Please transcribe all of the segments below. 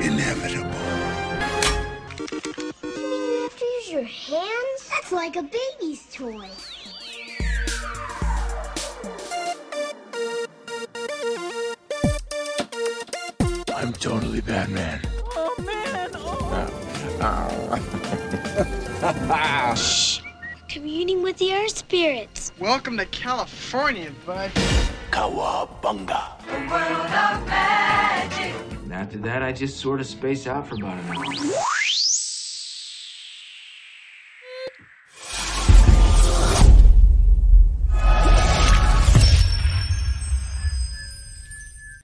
inevitable. You have to use your hands? That's like a baby's toy. I'm totally Batman. Oh man! Oh. Shh! Communing with the earth spirits. Welcome to California, bud. Cowabunga. And after that, I just sort of space out for about an hour.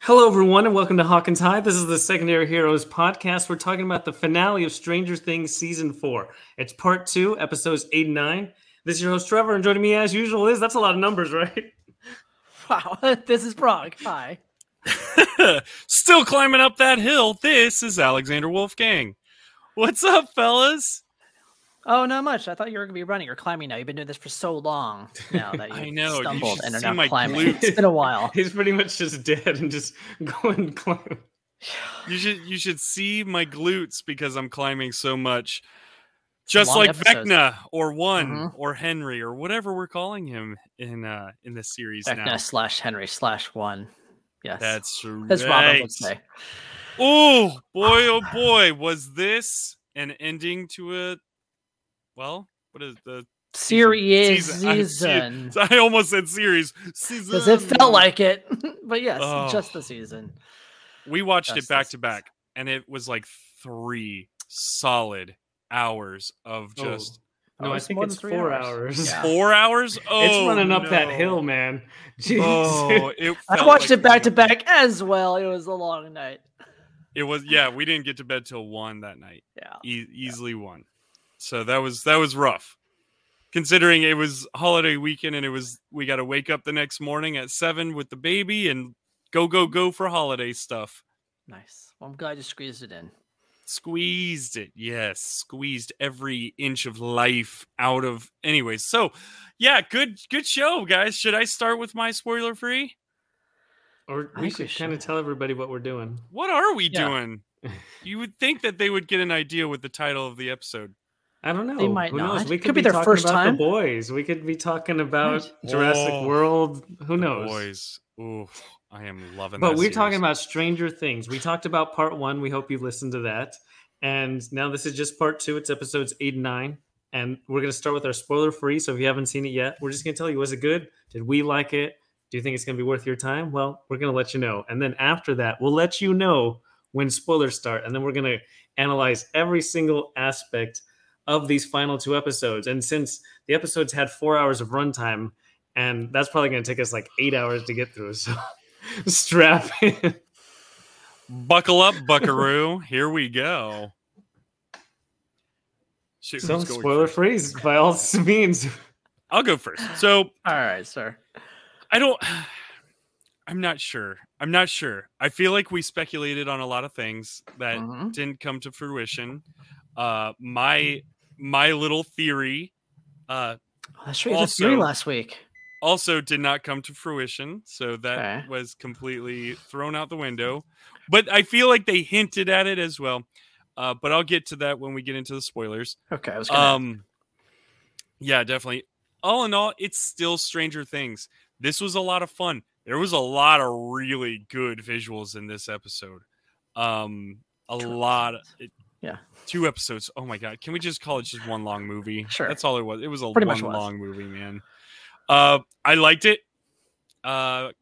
Hello, everyone, and welcome to Hawkins High. This is the Secondary Heroes podcast. We're talking about the finale of Stranger Things season four. It's part two, episodes eight and nine. This is your host Trevor, and joining me as usual is that's a lot of numbers, right? Wow, this is Prague. Hi. Still climbing up that hill. This is Alexander Wolfgang. What's up, fellas? Oh, not much. I thought you were going to be running or climbing now. You've been doing this for so long now that you I know, you stumbled should and are see now climbing. glutes. It's been a while. He's pretty much just dead and just going climb. You should you should see my glutes because I'm climbing so much. Just long like episodes. Vecna or One Mhm. or Henry or whatever we're calling him in uh in this series Vecna now. slash Henry slash one. Yes. That's right. as Robert would say. Oh boy, oh boy, was this an ending to a well? What is the Series Season. I- season. I almost said series. Season. Because it felt like it. but yes, Oh. just the season. we watched Just it back to back, and it was like three solid hours of Oh, just No, Oh, I think it's three four hours. hours. Yeah. four hours. Oh, it's running up that hill, man. Jeez. Oh, it I felt watched like it back to back as well. It was a long night. It was yeah. We didn't get to bed till one that night. Yeah. E- easily one. So that was that was rough. Considering it was holiday weekend and it was we got to wake up the next morning at seven with the baby and go go go for holiday stuff. Nice. Well, I'm glad you squeezed it in. Squeezed it, yes, squeezed every inch of life out of. Anyways, so yeah, good good show, guys. Should I start with my spoiler free? Or I we think we should kind of tell everybody what we're doing. What are we Yeah. doing? You would think that they would get an idea with the title of the episode. I don't know. They might Who knows? not. We Could could, be be, their talking first about time. the boys. We could be talking about Right. Jurassic Oh, World. Who knows? Boys, ooh, I am loving. But we're talking about Stranger Things. We talked about part one. We hope you listened to that. And now this is just part two. It's episodes eight and nine. And we're going to start with our spoiler free. So if you haven't seen it yet, we're just going to tell you was it good? Did we like it? Do you think it's going to be worth your time? Well, we're going to let you know. And then after that, we'll let you know when spoilers start. And then we're going to analyze every single aspect of these final two episodes. And since the episodes had four hours of runtime, and that's probably going to take us like eight hours to get through. So strap in. Buckle up, Buckaroo. Here we go. Shoot, So spoiler first? free by all means. I'll go first. So All right, sir. I don't. I'm not sure. I'm not sure. I feel like we speculated on a lot of things that Mhm. didn't come to fruition. Uh, my my little theory uh, Oh, That's right. You had a theory last week. Also did not come to fruition, so that Okay. was completely thrown out the window. But I feel like they hinted at it as well. Uh, but I'll get to that when we get into the spoilers. Okay, I was gonna. Um, yeah, definitely. All in all, it's still Stranger Things. This was a lot of fun. There was a lot of really good visuals in this episode. Um, a Two lot. Of, it- Yeah. two episodes. Oh my god, can we just call it just one long movie? Sure. that's all it was. It was a Pretty one long movie, man. Uh, I liked it. Uh,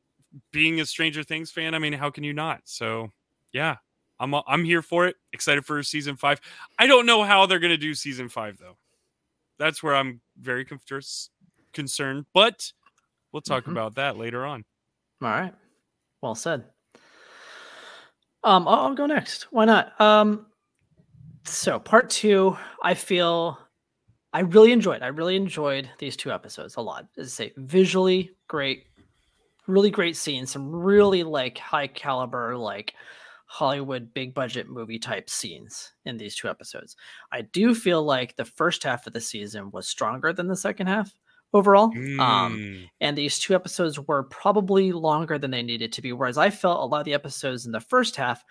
being a Stranger Things fan, I mean, how can you not? So, yeah, I'm I'm here for it. Excited for season five. I don't know how they're gonna do season five though. That's where I'm very con- concerned, but we'll talk Mhm. about that later on. All right. Well said. Um, I'll, I'll go next. Why not? Um, so part two, I feel I really enjoyed. I really enjoyed these two episodes a lot. As I say, visually great, really great scenes, some really like high caliber, like Hollywood big budget movie type scenes in these two episodes. I do feel like the first half of the season was stronger than the second half overall. Um, Mm, and these two episodes were probably longer than they needed to be. Whereas I felt a lot of the episodes in the first half,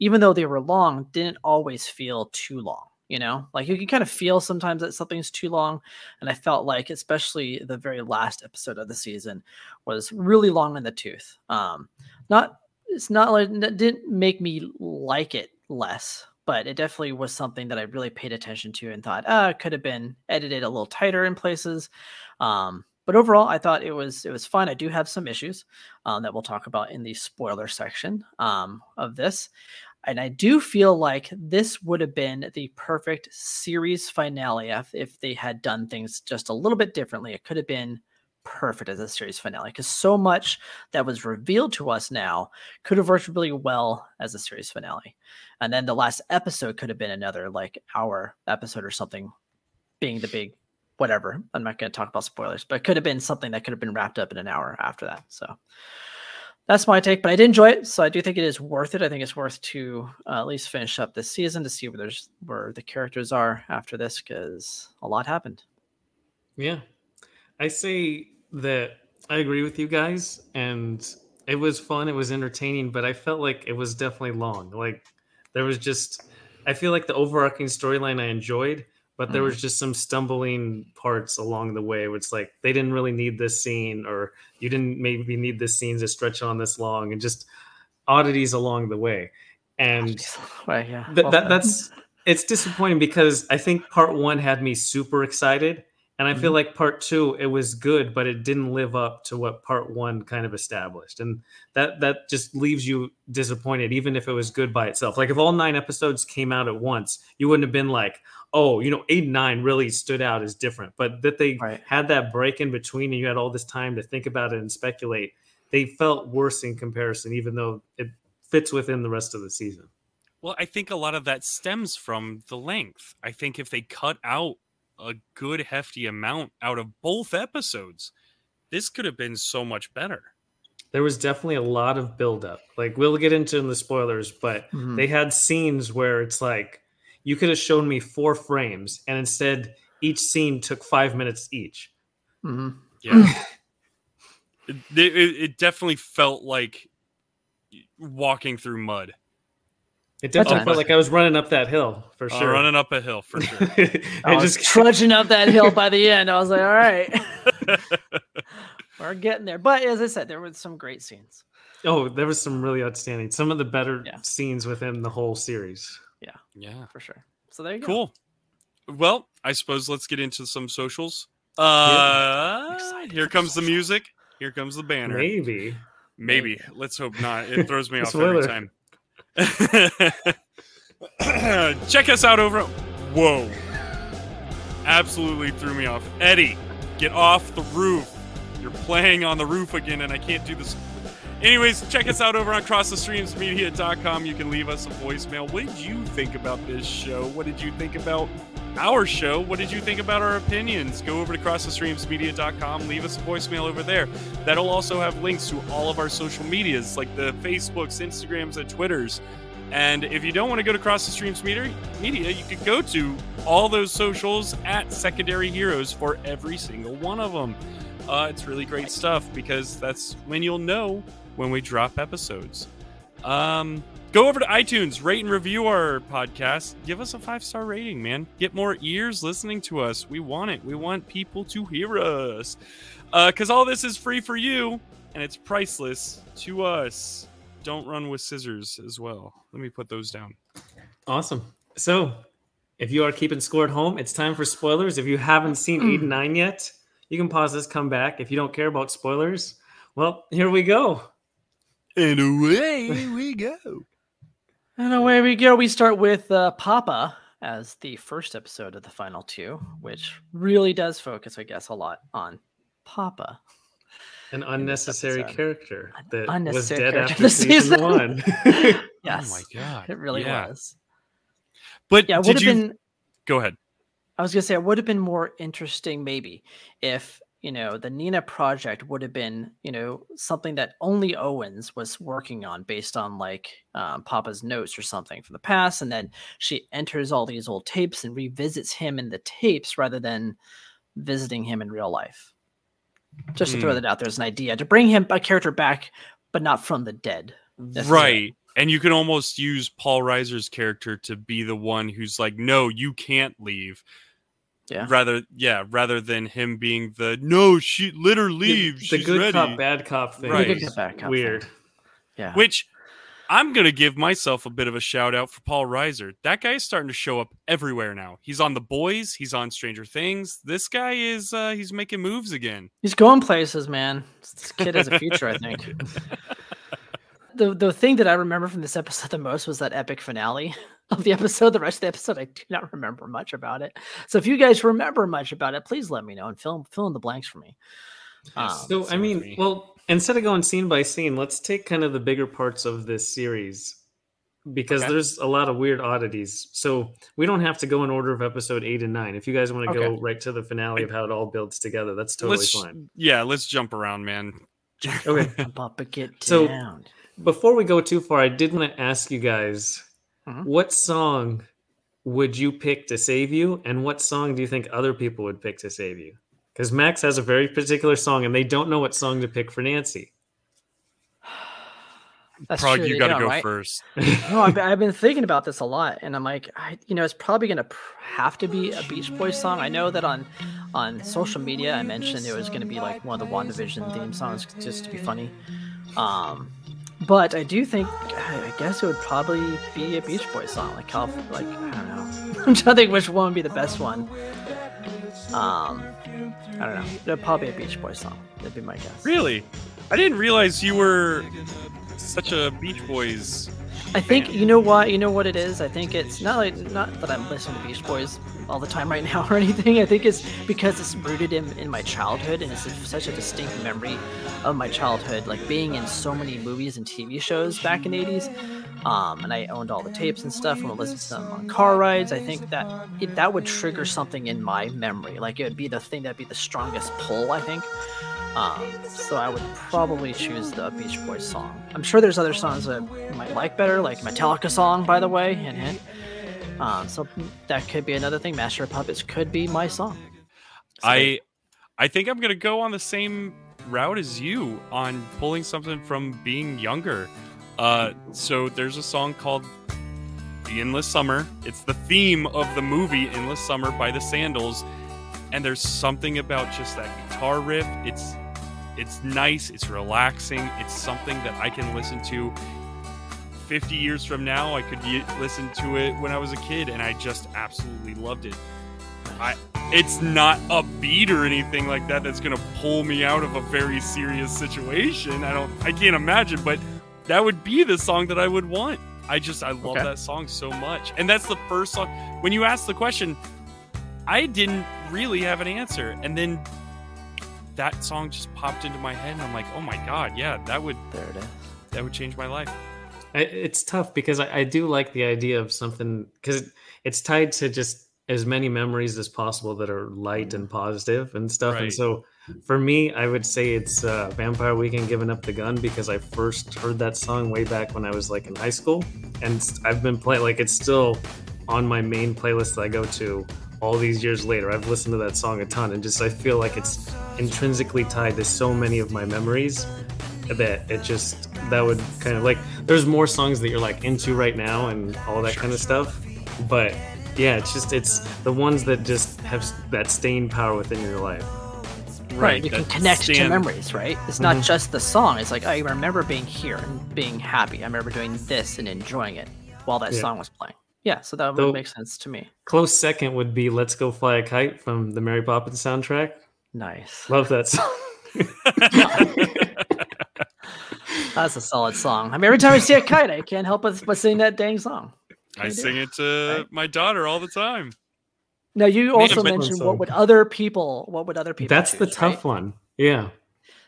even though they were long, didn't always feel too long. You know, like you can kind of feel sometimes that something's too long. And I felt like, especially the very last episode of the season, was really long in the tooth. Um, not it's not like it didn't make me like it less, but it definitely was something that I really paid attention to and thought, ah, it could have been edited a little tighter in places. Um, but overall, I thought it was it was fun. I do have some issues um, that we'll talk about in the spoiler section um, of this, and I do feel like this would have been the perfect series finale if, if they had done things just a little bit differently. It could have been perfect as a series finale because so much that was revealed to us now could have worked really well as a series finale. And then the last episode could have been another like hour episode or something, being the big whatever. I'm not going to talk about spoilers, but it could have been something that could have been wrapped up in an hour after that. So that's my take, but I did enjoy it. So I do think it is worth it. I think it's worth to uh, at least finish up this season to see where there's where the characters are after this because a lot happened. Yeah. I say that I agree with you guys and it was fun, it was entertaining, but I felt like it was definitely long. Like there was just I feel like the overarching storyline I enjoyed, but there Mhm. was just some stumbling parts along the way where it's like they didn't really need this scene or you didn't maybe need this scene to stretch on this long and just oddities along the way. And Well, yeah, Th- well that, that's it's disappointing because I think part one had me super excited, and I feel like part two it was good, but it didn't live up to what part one kind of established, and that that just leaves you disappointed, even if it was good by itself. Like if all nine episodes came out at once, you wouldn't have been like, oh, you know, eight and nine really stood out as different, but that they Right. had that break in between, and you had all this time to think about it and speculate. They felt worse in comparison, even though it fits within the rest of the season. Well, I think a lot of that stems from the length. I think if they cut out a good hefty amount out of both episodes, this could have been so much better. there was definitely a lot of buildup. Like we'll get into in the spoilers, but Mhm. they had scenes where it's like you could have shown me four frames, and instead each scene took five minutes each. Mhm. Yeah. it, it, it definitely felt like walking through mud. It definitely fine. felt like I was running up that hill for Uh, sure. running up a hill for sure. it I was just trudging up that hill by the end. I was like, all right, we're getting there. But as I said, there were some great scenes. oh, there was some really outstanding, some of the better Yeah. scenes within the whole series. Yeah. Yeah. For sure. So there you go. Cool. Well, I suppose let's get into some socials. Uh, Excited here for comes the music. Here comes the banner. Maybe. Maybe. Let's hope not. It throws me off every time. Check us out over. Whoa. Absolutely threw me off. Eddie, get off the roof. You're playing on the roof again, and I can't do this. Anyways, check us out over on crossthestreamsmedia.com. You can leave us a voicemail. What did you think about this show? What did you think about our show? What did you think about our opinions? Go over to crossthestreamsmedia.com. Leave us a voicemail over there. That'll also have links to all of our social medias, like the Facebooks, Instagrams, and Twitters. And if you don't want to go to Cross the Streams Media, you could go to all those socials at Secondary Heroes for every single one of them. Uh, it's really great stuff because that's when you'll know when we drop episodes. Um, go over to iTunes, rate and review our podcast. Give us a five star rating, man. Get more ears listening to us. We want it. We want people to hear us because all this is free for you and it's priceless to us. Don't run with scissors as well. Let me put those down. Awesome. So, if you are keeping score at home, it's time for spoilers. If you haven't seen eight and nine yet, you can pause this, come back. If you don't care about spoilers, well, here we go. And away we go. And away we go. We start with uh, Papa as the first episode of the final two, which really does focus, I guess, a lot on Papa. An unnecessary episode. character that was dead after this season season. one. Yes. Oh my god. It really Yeah. was. But Yeah, it did would you have been go ahead? I was gonna say it would have been more interesting maybe if you know the Nina project would have been you know something that only Owens was working on based on like um, Papa's notes or something from the past, and then she enters all these old tapes and revisits him in the tapes rather than visiting him in real life. Just to throw Hmm. that out there as an idea to bring him a character back, but not from the dead. Right. and you can almost use Paul Reiser's character to be the one who's like, "No, you can't leave." Yeah. Rather, yeah, rather than him being the no, she let her leave. The she's good ready. cop, bad cop thing. Right. Good cop, bad cop Weird. thing. Yeah. Which I'm gonna give myself a bit of a shout out for Paul Reiser. That guy's starting to show up everywhere now. He's on The Boys. He's on Stranger Things. This guy is uh, he's making moves again. He's going places, man. This kid has a future, I think. The the thing that I remember from this episode the most was that epic finale of the episode. The rest of the episode, I do not remember much about it. So if you guys remember much about it, please let me know and fill fill in the blanks for me. Um, So I mean, me. well, instead of going scene by scene, let's take kind of the bigger parts of this series because Okay. there's a lot of weird oddities. So we don't have to go in order of episode eight and nine. If you guys want to go right to the finale of how it all builds together, that's totally let's fine. yeah, let's jump around, man. Okay. Jump up and get So- down. Before we go too far, I did want to ask you guys, Mhm. what song would you pick to save you, and what song do you think other people would pick to save you? Because Max has a very particular song, and they don't know what song to pick for Nancy. That's Prague, true, you got to go right? first. No, I've, been- I've been thinking about this a lot, and I'm like, I, you know, it's probably gonna have to be a Beach Boys song. I know that on on social media, I mentioned it was gonna be like one of the WandaVision theme songs, just to be funny. Um, but I do think, I guess it would probably be a Beach Boys song, like Calif- like I don't know. I'm trying to think which one would be the best one. Um, I don't know. It'd probably be a Beach Boys song. That'd be my guess. Really? I didn't realize you were such a Beach Boys. I think you know what you know what it is. I think it's not like not that I'm listening to Beach Boys all the time right now or anything. I think it's because it's rooted in, in my childhood and it's such a distinct memory of my childhood, like being in so many movies and TV shows back in the '80s. Um, and I owned all the tapes and stuff and would listen to them on car rides. I think that it, that would trigger something in my memory. Like it would be the thing that'd be the strongest pull. I think. Um, so I would probably choose the Beach Boys song. I'm sure there's other songs that I might like better, like Metallica song, by the way, hint hint. Um, so that could be another thing. Master of Puppets could be my song. So- I I think I'm gonna go on the same route as you on pulling something from being younger. Uh, so there's a song called "The Endless Summer." It's the theme of the movie "Endless Summer" by the Sandals, and there's something about just that guitar riff. It's it's nice. It's relaxing. It's something that I can listen to. 50 years from now, I could be, listen to it when I was a kid, and I just absolutely loved it. I it's not a beat or anything like that that's gonna pull me out of a very serious situation. I don't I can't imagine, but that would be the song that I would want. I just I love Okay. that song so much. And that's the first song when you asked the question, I didn't really have an answer. And then that song just popped into my head and I'm like, oh my god, yeah, that would there it is. that would change my life. I, it's tough because I, I do like the idea of something because it's tied to just as many memories as possible that are light and positive and stuff. And so for me, I would say it's uh, Vampire Weekend Giving Up the Gun because I first heard that song way back when I was like in high school. And I've been playing, like, it's still on my main playlist that I go to all these years later. I've listened to that song a ton and just I feel like it's intrinsically tied to so many of my memories that it just that would kind of like there's more songs that you're like into right now and all that kind of stuff but yeah it's just it's the ones that just have that staying power within your life Right. You can that connect to memories, right? It's not Mhm. just the song. It's like I remember being here and being happy. I remember doing this and enjoying it while that Yeah. song was playing. Yeah, so that would Though- make sense to me. close second would be let's go fly a kite from the mary poppins soundtrack Nice. love that song That's a solid song. I mean, every time I see a kite, I can't help but, but sing that dang song. I do. sing it to Right. my daughter all the time. Now, you also but- mentioned what would other people, what would other people? that's the tough right? one yeah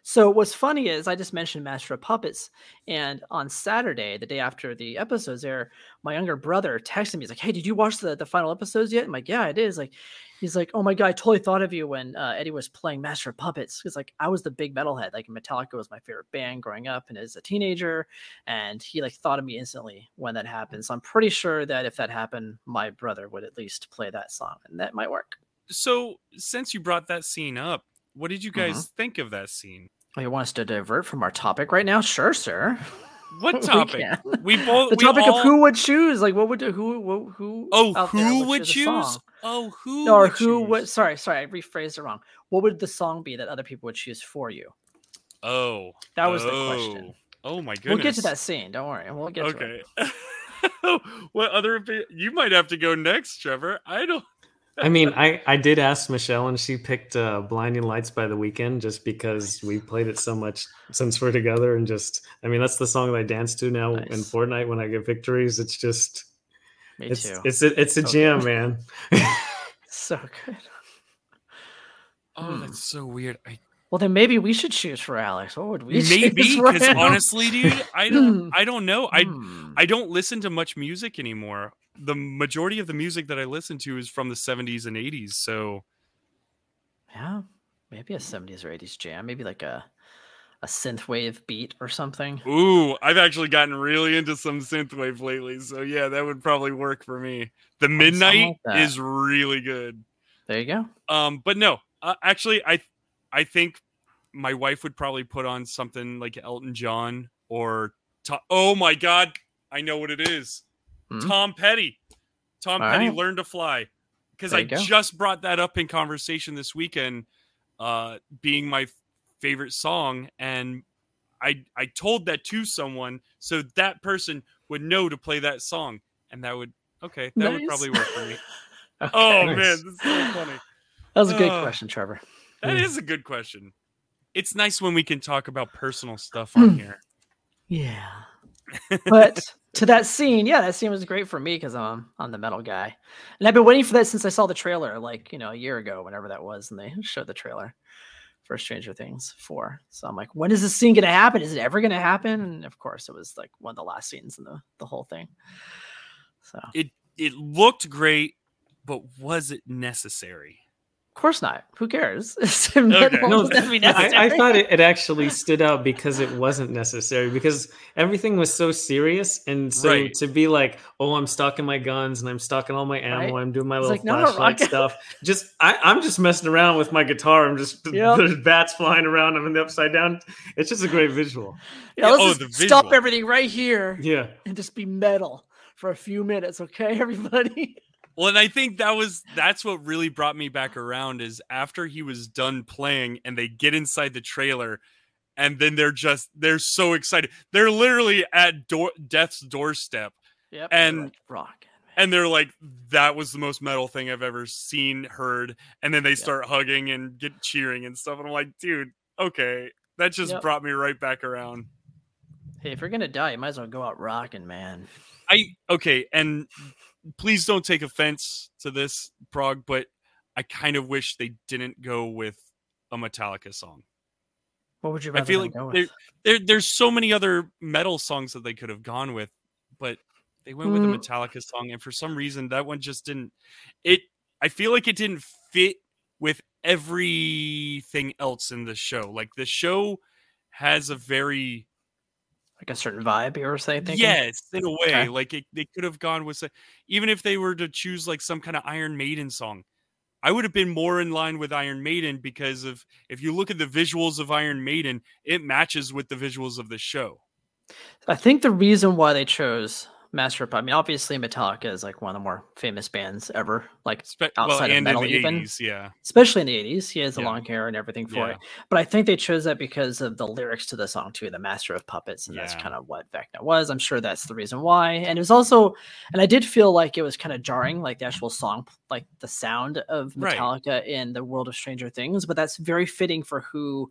So what's funny is I just mentioned Master of Puppets, and on Saturday, the day after the episodes air, my younger brother texted me. He's like, "Hey, did you watch the, the final episodes yet?" I'm like, "Yeah, it is." Like, he's like, "Oh my god, I totally thought of you when uh, Eddie was playing Master of Puppets." Because like I was the big metalhead. Like Metallica was my favorite band growing up and as a teenager, and he like thought of me instantly when that happened. So I'm pretty sure that if that happened, my brother would at least play that song, and that might work. So, since you brought that scene up, what did you guys Mm-hmm. think of that scene? Oh, you want us to divert from our topic right now? Sure, sir. What topic? can't. We both the we topic all- of who would choose. Like, what would who who who? Oh, who would choose choose? Oh, who? No, or would who would? Sorry, sorry, I rephrased it wrong. What would the song be that other people would choose for you? Oh, That was the question. Oh, oh my goodness. We'll get to that scene. Don't worry. We'll get to it. Okay. what other? You might have to go next, Trevor. I don't. I mean, I, I did ask Michelle, and she picked uh, "Blinding Lights" by the Weeknd just because we played it so much since we're together, and just I mean, that's the song that I dance to now in Fortnite when I get victories. It's just Me it's too. it's a, it's a So jam, good. man. so good. Oh, Hmm. that's so weird. I, Well, then maybe we should choose for Alex. What would we maybe because honestly, dude, I don't. I don't know. I Hmm. I don't listen to much music anymore. The majority of the music that I listen to is from the 70s and 80s. So yeah, maybe a '70s or '80s jam. Maybe like a a synthwave beat or something. Ooh, I've actually gotten really into some synthwave lately. So yeah, that would probably work for me. The Midnight like is really good. There you go. Um, but no, uh, actually, I I think my wife would probably put on something like Elton John or To- oh my god, I know what it is. Hmm? Tom Petty. Tom All Petty right. learned to fly because I go. just brought that up in conversation this weekend, uh, being my f- favorite song, and I I told that to someone so that person would know to play that song, and that would okay, that would probably work for me. Okay. Oh Nice. man, this is so funny. that was a good uh, question, Trevor. That Hmm. is a good question. It's nice when we can talk about personal stuff on here. Yeah. but to that scene, yeah, that scene was great for me because I'm I'm the metal guy, and I've been waiting for that since I saw the trailer, like you know, a year ago, whenever that was, and they showed the trailer for Stranger Things four. So I'm like, when is this scene gonna happen? Is it ever gonna happen? And of course, it was like one of the last scenes in the the whole thing. So of It looked great, but was it necessary? Course not. Who cares? It's metal, No, does that mean I, I thought it, it actually stood out because it wasn't necessary because everything was so serious and so Right. to be like oh i'm stocking my guns and i'm stocking all my ammo Right. i'm doing my It's little like, no, no, flashlight stuff just I, i'm just messing around with my guitar i'm just Yep. there's bats flying around i'm in the upside down it's just a great visual Yeah, let's Oh, just stop visual. everything right here yeah and just be metal for a few minutes, okay, everybody? Well, and I think that was that's what really brought me back around is after he was done playing and they get inside the trailer and then they're just they're so excited. They're literally at door, death's doorstep Yep. And- like, rock. and they're like that was the most metal thing I've ever seen, heard. And then they start hugging and get cheering and stuff and I'm like, dude, okay. That just Yep. brought me right back around. Hey, if you're gonna die, you might as well go out rocking, man. I okay, and please don't take offense to this, Prague, but I kind of wish they didn't go with a Metallica song. What would you I feel like go there, with? there, there's so many other metal songs that they could have gone with, but they went with a Mm. Metallica song, and for some reason that one just didn't. It, I feel like it didn't fit with everything else in the show. Like the show has a very Like a certain vibe you were saying? Thinking? Yes, in a way. Okay. Like it, they could have gone with, even if they were to choose like some kind of Iron Maiden song, I would have been more in line with Iron Maiden because of if you look at the visuals of Iron Maiden, it matches with the visuals of the show. I think the reason why they chose Master of I mean, obviously Metallica is like one of the more famous bands ever, like Spe- well, outside of and metal even. 80s, yeah. especially in the 80s. He has the Yeah. long hair and everything for Yeah. it. But I think they chose that because of the lyrics to the song too, the Master of Puppets, and that's kind of what Vecna was. I'm sure that's the reason why. And it was also, and I did feel like it was kind of jarring, like the actual song, like the sound of Right. Metallica in the world of Stranger Things. But that's very fitting for who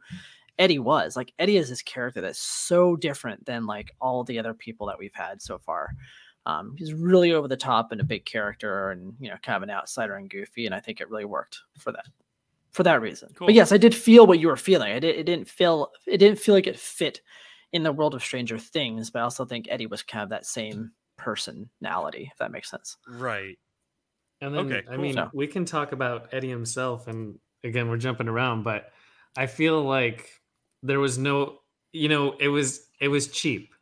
Eddie was. Like Eddie is this character that's so different than like all the other people that we've had so far. Um, he's really over the top and a big character, and you know, kind of an outsider and goofy. And I think it really worked for that for that reason. Cool. But yes, I did feel what you were feeling. I did. It didn't feel. It didn't feel like it fit in the world of Stranger Things. But I also think Eddie was kind of that same personality. If that makes sense. Right. And then, Okay, I mean, So- we can talk about Eddie himself, and again, we're jumping around, but I feel like there was no, you know, it was it was cheap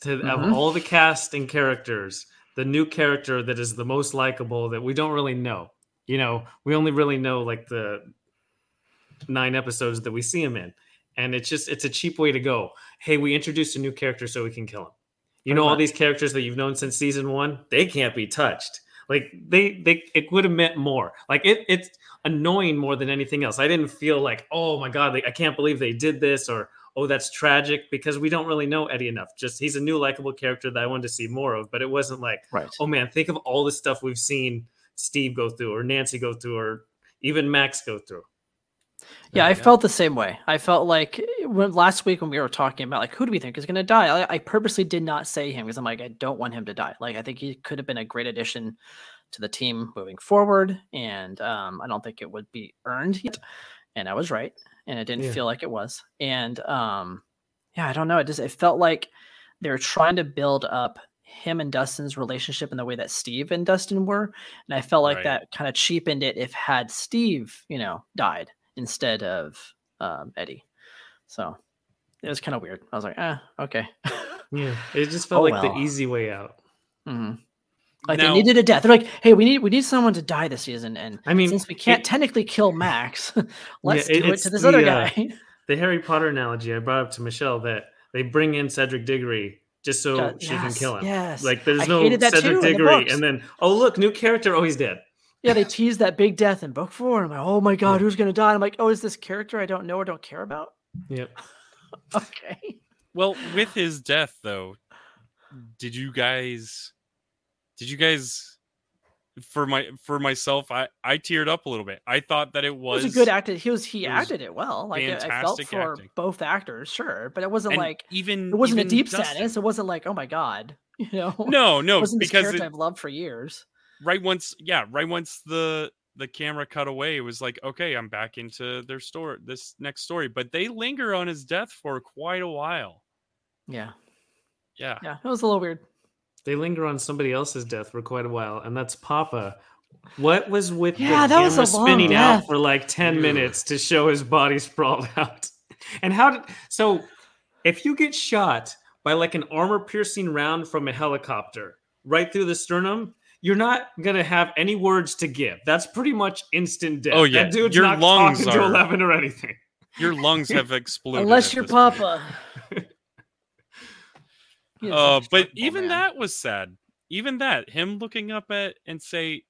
to have Mhm. all the cast and characters. The new character that is the most likable that we don't really know. You know, we only really know like the nine episodes that we see him in, and it's just it's a cheap way to go. Hey, we introduced a new character so we can kill him. You know, all these characters that you've known since season one, they can't be touched. Like they they it would have meant more. Like it it's annoying more than anything else. I didn't feel like, oh my god, like, I can't believe they did this or oh that's tragic because we don't really know Eddie enough. Just he's a new likable character that I wanted to see more of, but it wasn't like, Right. oh man, think of all the stuff we've seen Steve go through or Nancy go through or even Max go through. Yeah, I Yeah. felt the same way. I felt like when last week when we were talking about like who do we think is going to die, I, I purposely did not say him because I'm like I don't want him to die. Like I think he could have been a great addition to the team moving forward, and um, I don't think it would be earned yet. And I was right, and it didn't Yeah. feel like it was. And um, yeah, I don't know. It just it felt like they were trying to build up him and Dustin's relationship in the way that Steve and Dustin were, and I felt like Right. that kind of cheapened it if had Steve, you know, died instead of um, Eddie. So it was kind of weird. I was like, ah, okay. Yeah. It just felt Oh, like well. the easy way out. hmm Like Now- they needed a death. They're like, hey, we need we need someone to die this season, and I mean, since we can't it- technically kill Max, let's it- do it to this the, other uh, guy. the Harry Potter analogy I brought up to Michelle that they bring in Cedric Diggory just so Yeah, she can kill him. Yes. Like there's I no hated too Cedric in the Diggory, and then oh look, new character. Oh, he's dead. yeah, they teased that big death in book four. I'm like, oh my god, who's gonna die? I'm like, oh, is this character I don't know or don't care about? Yep. Okay. Well, with his death though, did you guys did you guys for my for myself I I teared up a little bit. I thought that it It was, was a good actor. He was he it was acted it well. Like it, I felt for acting. both actors, sure, but it wasn't and like even it wasn't a deep Dustin- sadness. It wasn't like, oh my god, you know. No, it no, wasn't because it- I've loved for years. right once yeah, right once the the camera cut away, it was like, okay, I'm back into their story this next story. But they linger on his death for quite a while. Yeah, Yeah. yeah, it was a little weird. They linger on somebody else's death for quite a while, and that's Papa. What was with Yeah, the that was camera a long spinning out for like 10 minutes to show his body sprawled out? And how did so if you get shot by like an armor piercing round from a helicopter right through the sternum, you're not gonna have any words to give. That's pretty much instant death. Oh, yeah. that dude's Your not lungs talking to are- eleven or anything. Your lungs have exploded. Unless you're this point. Papa. Is Uh, but even man. that was sad. Even that, him looking up at and say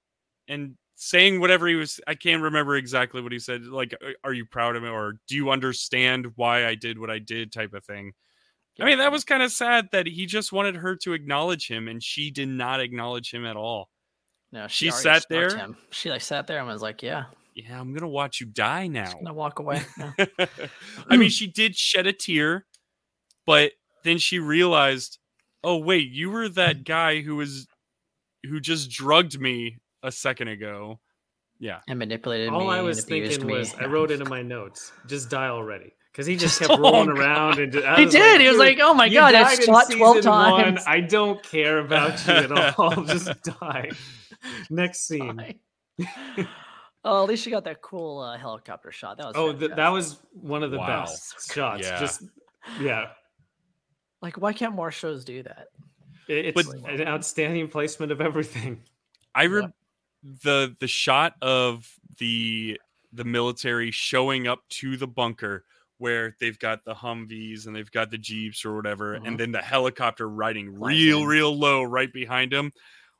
and saying whatever he was. I can't remember exactly what he said. Like, "Uh, "Are you proud of me?" or "Do you understand why I did what I did?" type of thing. I mean, that was kind of sad that he just wanted her to acknowledge him, and she did not acknowledge him at all. No, she already sat there? Him. She like sat there and was like, "Yeah, Yeah, I'm gonna watch you die now. I'm gonna walk away." No. I mean, she did shed a tear, but then she realized, oh wait, you were that guy who was who just drugged me a second ago. Yeah. and manipulated me. All I was and abused thinking me. was, I wrote it in my notes, just die already. Because he just Just- kept rolling oh, around and I He was did. He was like, "Oh my god, I died shot twelve season one. times." I don't care about you at all. just die. Next scene. Die. oh, at least you got that cool uh, helicopter shot. That was Oh, th- that was one of the Wow. best shots. Yeah. Just yeah, like why can't more shows do that? It's But- an outstanding placement of everything. I re- the the shot of the the military showing up to the bunker where they've got the Humvees and they've got the Jeeps or whatever, Mhm. and then the helicopter riding Flies real, real low right behind them.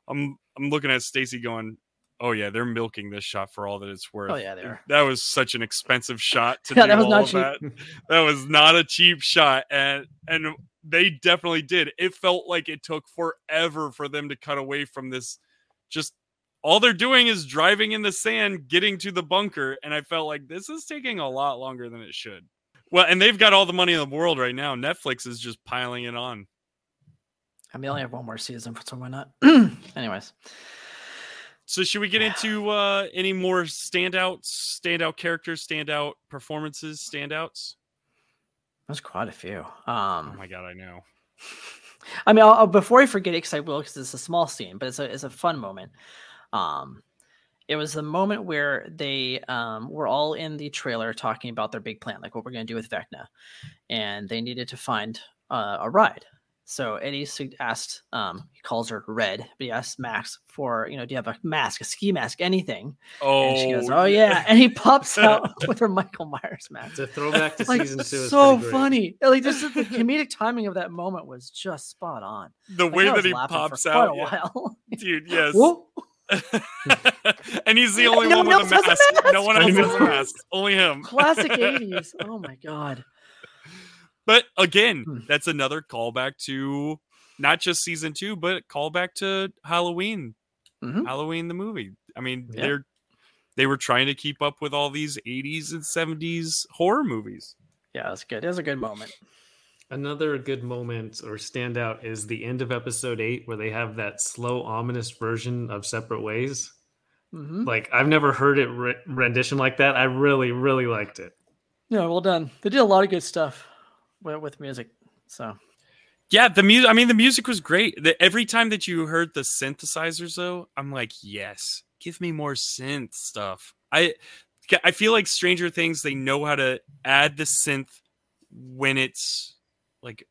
I'm I'm looking at Stacy going, Oh yeah, they're milking this shot for all that it's worth. Oh yeah, they are. That was such an expensive shot to Yeah, do that was all not of that. That was not a cheap shot, and and they definitely did. It felt like it took forever for them to cut away from this. Just all they're doing is driving in the sand, getting to the bunker, and I felt like this is taking a lot longer than it should. Well, and they've got all the money in the world right now. Netflix is just piling it on. I mean, they only have one more season, so why not? Anyways, So should we get into uh any more standouts, standout characters, standout performances, standouts? There's quite a few. Um, Oh Um, my god, I know. I mean, I'll, I'll- before I forget it, because I will, because it's a small scene, but it's a it's a fun moment. Um, it was the moment where they um, were all in the trailer talking about their big plan, like what we're going to do with Vecna, and they needed to find uh, a ride. So Eddie sug- asked, um, he calls her Red, but he asks Max for, you know, do you have a mask, a ski mask, anything? Oh, And she goes, oh yeah, and he pops out with her Michael Myers mask. It's a throwback to Like season two. is so funny. Like just the comedic timing of that moment was just spot on. the Like, way that he laughing for pops quite out, a yeah. while. dude. Yes, and he's the only No one one with a else has a mask. No one else has a mask. Only him. Classic 80s. Oh my god. But again, Hmm. that's another callback to not just season two, but callback to Halloween, Mhm. Halloween the movie. I mean, Yeah. they're they were trying to keep up with all these 80s and 70s horror movies. Yeah, that's good. It was a good moment. Another good moment or standout is the end of episode eight, where they have that slow, ominous version of Separate Ways. hmm Like I've never heard it re- rendition like that. I really, really liked it. Yeah, well done. They did a lot of good stuff with, with music. So Yeah, the music. I mean, the music was great. The, every time that you heard the synthesizers, though, I'm like, yes, give me more synth stuff. I, I feel like Stranger Things. They know how to add the synth when it's like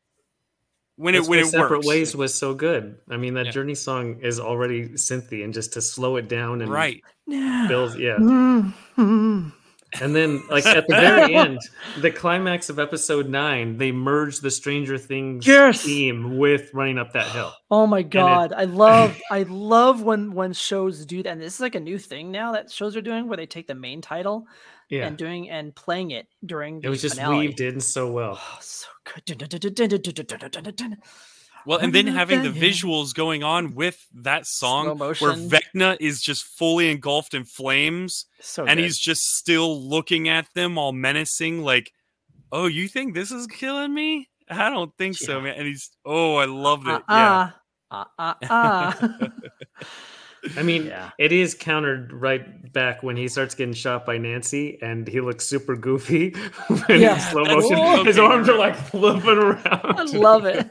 when That's it when why it Separate works. Ways was so good. I mean, that Yeah. Journey song is already synthy, and just to slow it down and right. yeah. build, yeah. Mhm. And then, like at the very end, the climax of episode nine, they merge the Stranger Things Yes! theme with running up that hill. Oh my god, I love I love when when shows do that. And this is like a new thing now that shows are doing where they take the main title Yeah, and doing and playing it during the it was just finale. weaved in so well. Oh, so good. Dun, dun, dun, Well, and then having the visuals going on with that song, where. Vecna is just fully engulfed in flames, So and good. he's just still looking at them, all menacing, like, "Oh, you think this is killing me? I don't think so, man." And he's, "Oh, I loved it." uh, yeah. uh, uh, uh, uh. I mean, Yeah. it is countered right back when he starts getting shot by Nancy, and he looks super goofy in Yeah. slow That's- motion. Oh. His arms are like flipping around. I love it.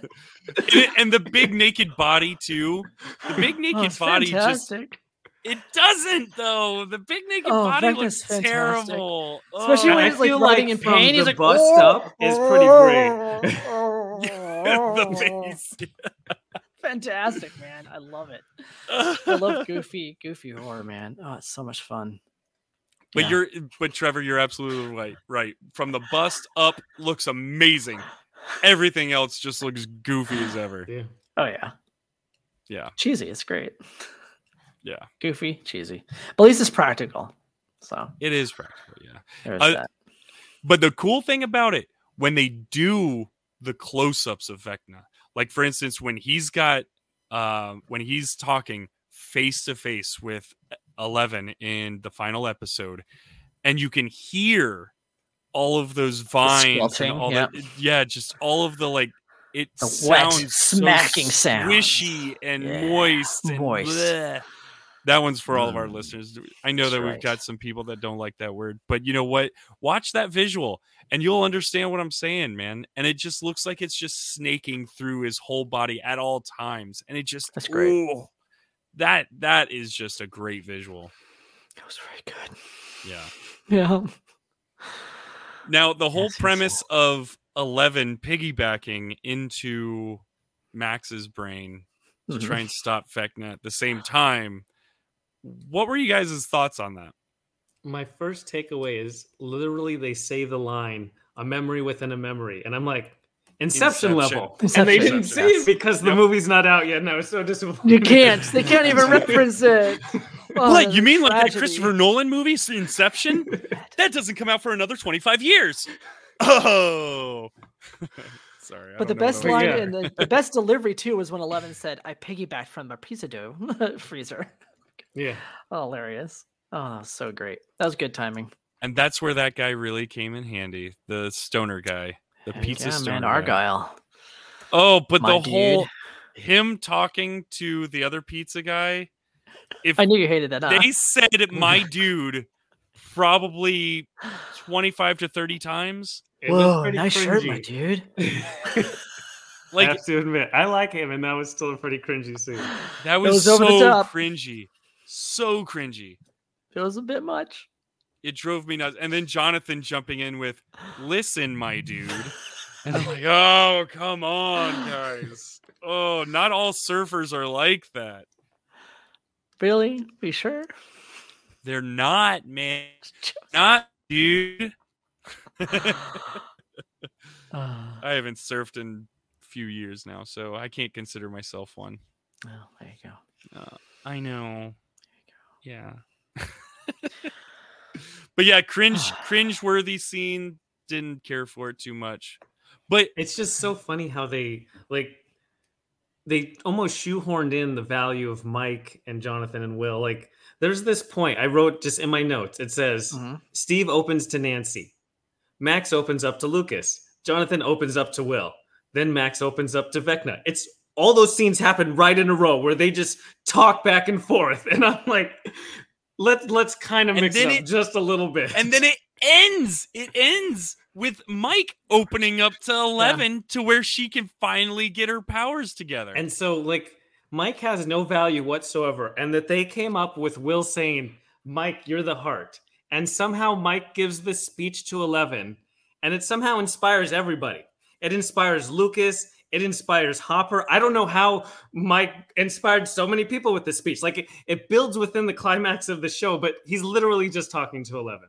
and, and the big naked body too. The big Oh, naked it's body just fantastic. it doesn't though. The big naked Oh, body Vecna's looks fantastic. terrible. Especially Oh, when I he's like feel writing like in pain. He's the like bust "Oh, up is pretty great." oh, the face. Fantastic, man. I love it. I love goofy, goofy horror, man. Oh, it's so much fun. But Yeah. you're, but Trevor, you're absolutely right. Right from the bust up, looks amazing. Everything else just looks goofy as ever. Yeah. Oh yeah. Yeah. Cheesy. It's great. Yeah. Goofy, cheesy. But at least it's practical. So It is practical, yeah. there's I- that. But the cool thing about it, when they do the close-ups of Vecna, like for instance, when he's got, um, when he's talking face to face with Eleven in the final episode, and you can hear all of those vines and all yep. that, yeah, just all of the like. It The wet, sounds smacking so sounds. squishy and Yeah, moist, and moist. bleh. That one's for all of our Mm. listeners. I know That's that we've right. got some people that don't like that word, but you know what? Watch that visual and you'll understand what I'm saying, man. And it just looks like it's just snaking through his whole body at all times. And it just That's great. ooh, that that is just a great visual. It was very good. Yeah. Yeah. Now the whole premise of Eleven piggybacking into Max's brain to try and stop Vecna at the same time. What were you guys' thoughts on that? My first takeaway is literally they say the line "a memory within a memory," and I'm like, Inception, Inception. level, and they didn't say Yes. it because the Yep. movie's not out yet, and I was so disappointed. You can't. They can't even reference it. Oh, what you a mean like that. Christopher Nolan movie, Inception? that doesn't come out for another twenty five years. Oh, sorry. I But the don't know what best line and the, the best delivery too was when Eleven said, "I piggybacked from a pizza dough freezer." Yeah, Oh, hilarious! Oh, that was so great. That was good timing. and that's where that guy really came in handy. The stoner guy, the Heck pizza yeah, stoner. man, guy. Argyle. Oh, but My the whole him talking to the other pizza guy. If I knew you hated that. Huh? they said my dude probably 25 to 30 times It Whoa, pretty nice shirt, my cringy. dude. I like have to admit, I like him, and that was still a pretty cringy scene. that was, was over the so cringy so cringy It was a bit much. it drove me nuts and then jonathan jumping in with listen my dude and i'm like oh come on guys oh, not all surfers are like that. Really? Be sure? They're not, man. Not, dude. Uh, I haven't surfed in a few years now, so I can't consider myself one. well, there you go. I know. Yeah. but yeah, cringe cringe worthy scene. Didn't care for it too much. But It's just so funny how they like they almost shoehorned in the value of Mike and Jonathan and Will. Like there's this point I wrote just in my notes. It says Mhm. Steve opens to Nancy. Max opens up to Lucas. Jonathan opens up to Will. Then Max opens up to Vecna. It's all those scenes happen right in a row where they just talk back and forth. And I'm like, let's let's kind of mix it up it- just a little bit. and then it ends. It ends with Mike opening up to Eleven to where she can finally get her powers together. And so, like, Mike has no value whatsoever. And that they came up with Will saying, Mike, you're the heart. And somehow Mike gives this speech to Eleven, and it somehow inspires everybody. It inspires Lucas. It inspires Hopper. I don't know how Mike inspired so many people with this speech. Like, it, it builds within the climax of the show, but he's literally just talking to Eleven.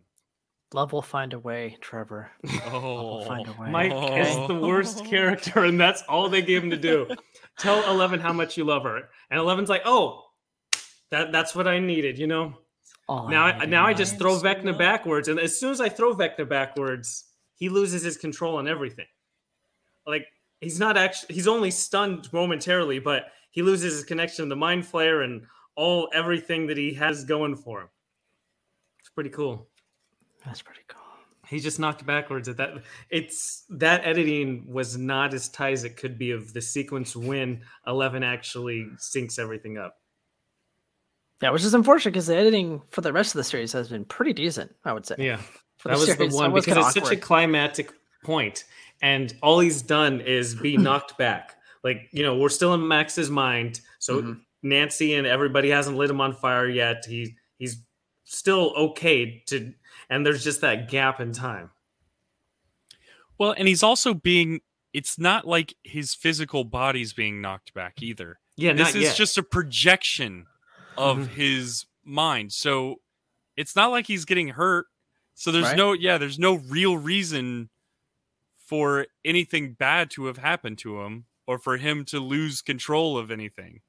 Love will find a way, Trevor. oh, find a way. Mike is the worst character, and that's all they gave him to do. Tell Eleven how much you love her, and Eleven's like, "Oh, that that's what I needed," you know. All now, I, needed now I was- just throw Vecna backwards, and as soon as I throw Vecna backwards, he loses his control on everything. Like he's not actually he's only stunned momentarily, but he loses his connection to the Mind Flayer and all everything that he has going for him. It's pretty cool. That's pretty cool. He just knocked backwards at that. It's that editing was not as tight as it could be of the sequence when Eleven actually syncs everything up. Yeah, which is unfortunate because the editing for the rest of the series has been pretty decent, I would say. Yeah, that was the series, one was because it's such a awkward. climatic point, and all he's done is be knocked back. Like you know, we're still in Max's mind, so Mhm. Nancy and everybody hasn't lit him on fire yet. He he's still okay to, and there's just that gap in time. Well, and he's also being. It's not like his physical body's being knocked back either. Yeah, this not is yet. just a projection of Mhm. his mind. So it's not like he's getting hurt. So there's Right. no yeah, there's no real reason for anything bad to have happened to him or for him to lose control of anything.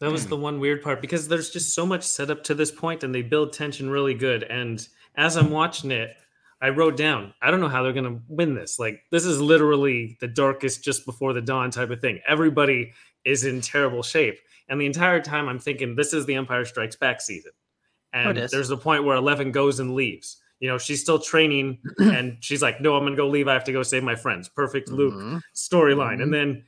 That was the one weird part because there's just so much set up to this point and they build tension really good. And as I'm watching it, I wrote down, I don't know how they're going to win this. Like, this is literally the darkest just before the dawn type of thing. Everybody is in terrible shape. And the entire time I'm thinking, this is the Empire Strikes Back season. Oh, and is. there's a point where Eleven goes and leaves. You know, she's still training and she's like, no, I'm going to go leave. I have to go save my friends. Perfect Luke Mhm. storyline. And then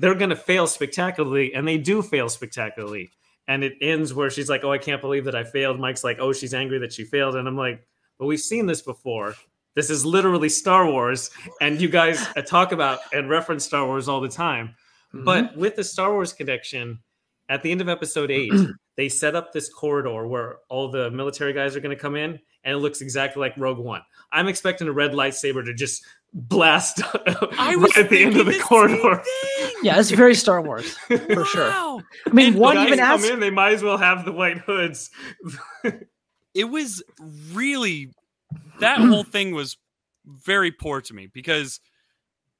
they're going to fail spectacularly, and they do fail spectacularly. And it ends where she's like, "Oh, I can't believe that I failed." Mike's like, "Oh, she's angry that she failed," and I'm like, "But we've seen this before. This is literally Star Wars, and you guys talk about and reference Star Wars all the time." Mhm. But with the Star Wars connection, at the end of Episode Eight, they set up this corridor where all the military guys are going to come in, and it looks exactly like Rogue One. I'm expecting a red lightsaber to just blast right at the end of the corridor. yeah, it's very Star Wars for sure. Wow. I mean, The one even come asked. in, they might as well have the white hoods. it was really that whole thing was very poor to me because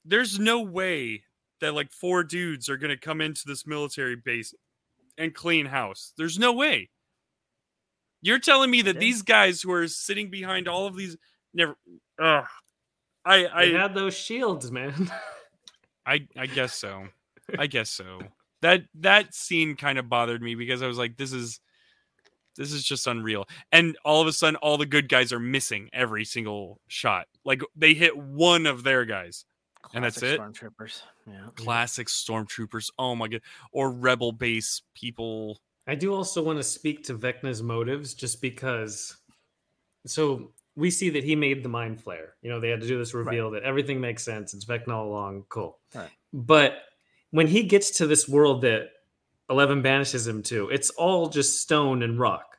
there's no way that like four dudes are going to come into this military base and clean house. There's no way. You're telling me that these guys who are sitting behind all of these never Ugh. I They I had those shields, man. I I guess so. I guess so. That that scene kind of bothered me because I was like, this is this is just unreal. And all of a sudden, all the good guys are missing every single shot. Like they hit one of their guys. And that's Classic it? Stormtroopers. Yeah. Classic stormtroopers. Oh my god. Or rebel base people. I do also want to speak to Vecna's motives just because. So we see that he made the Mind Flayer. You know, they had to do this reveal that everything makes sense. It's Vecna all along. Cool. Right. But when he gets to this world that Eleven banishes him to, it's all just stone and rock.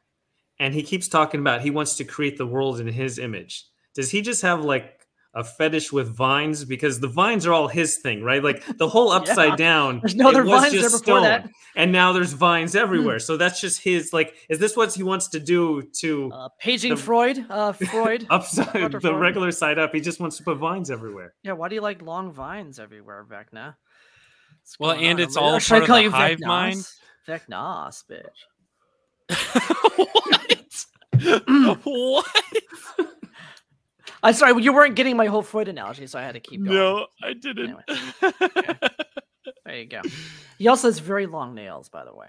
And he keeps talking about he wants to create the world in his image. Does he just have like a fetish with vines because the vines are all his thing, right? Like the whole upside Yeah. down. There's no other vines there before that. Hmm. and now there's vines everywhere. So that's just his. Like, is this what he wants to do to Uh, paging The- Freud. Uh, Freud. upside the Freud? regular side up? He just wants to put vines everywhere. yeah, why do you like long vines everywhere, Vecna? What's Well, and on it's all there? Should I part of call the hive Vecnas? mind. Vecnas, bitch. what? what? I'm sorry, you weren't getting my whole Freud analogy, so I had to keep going. No, I didn't. There you go. He also has very long nails, by the way.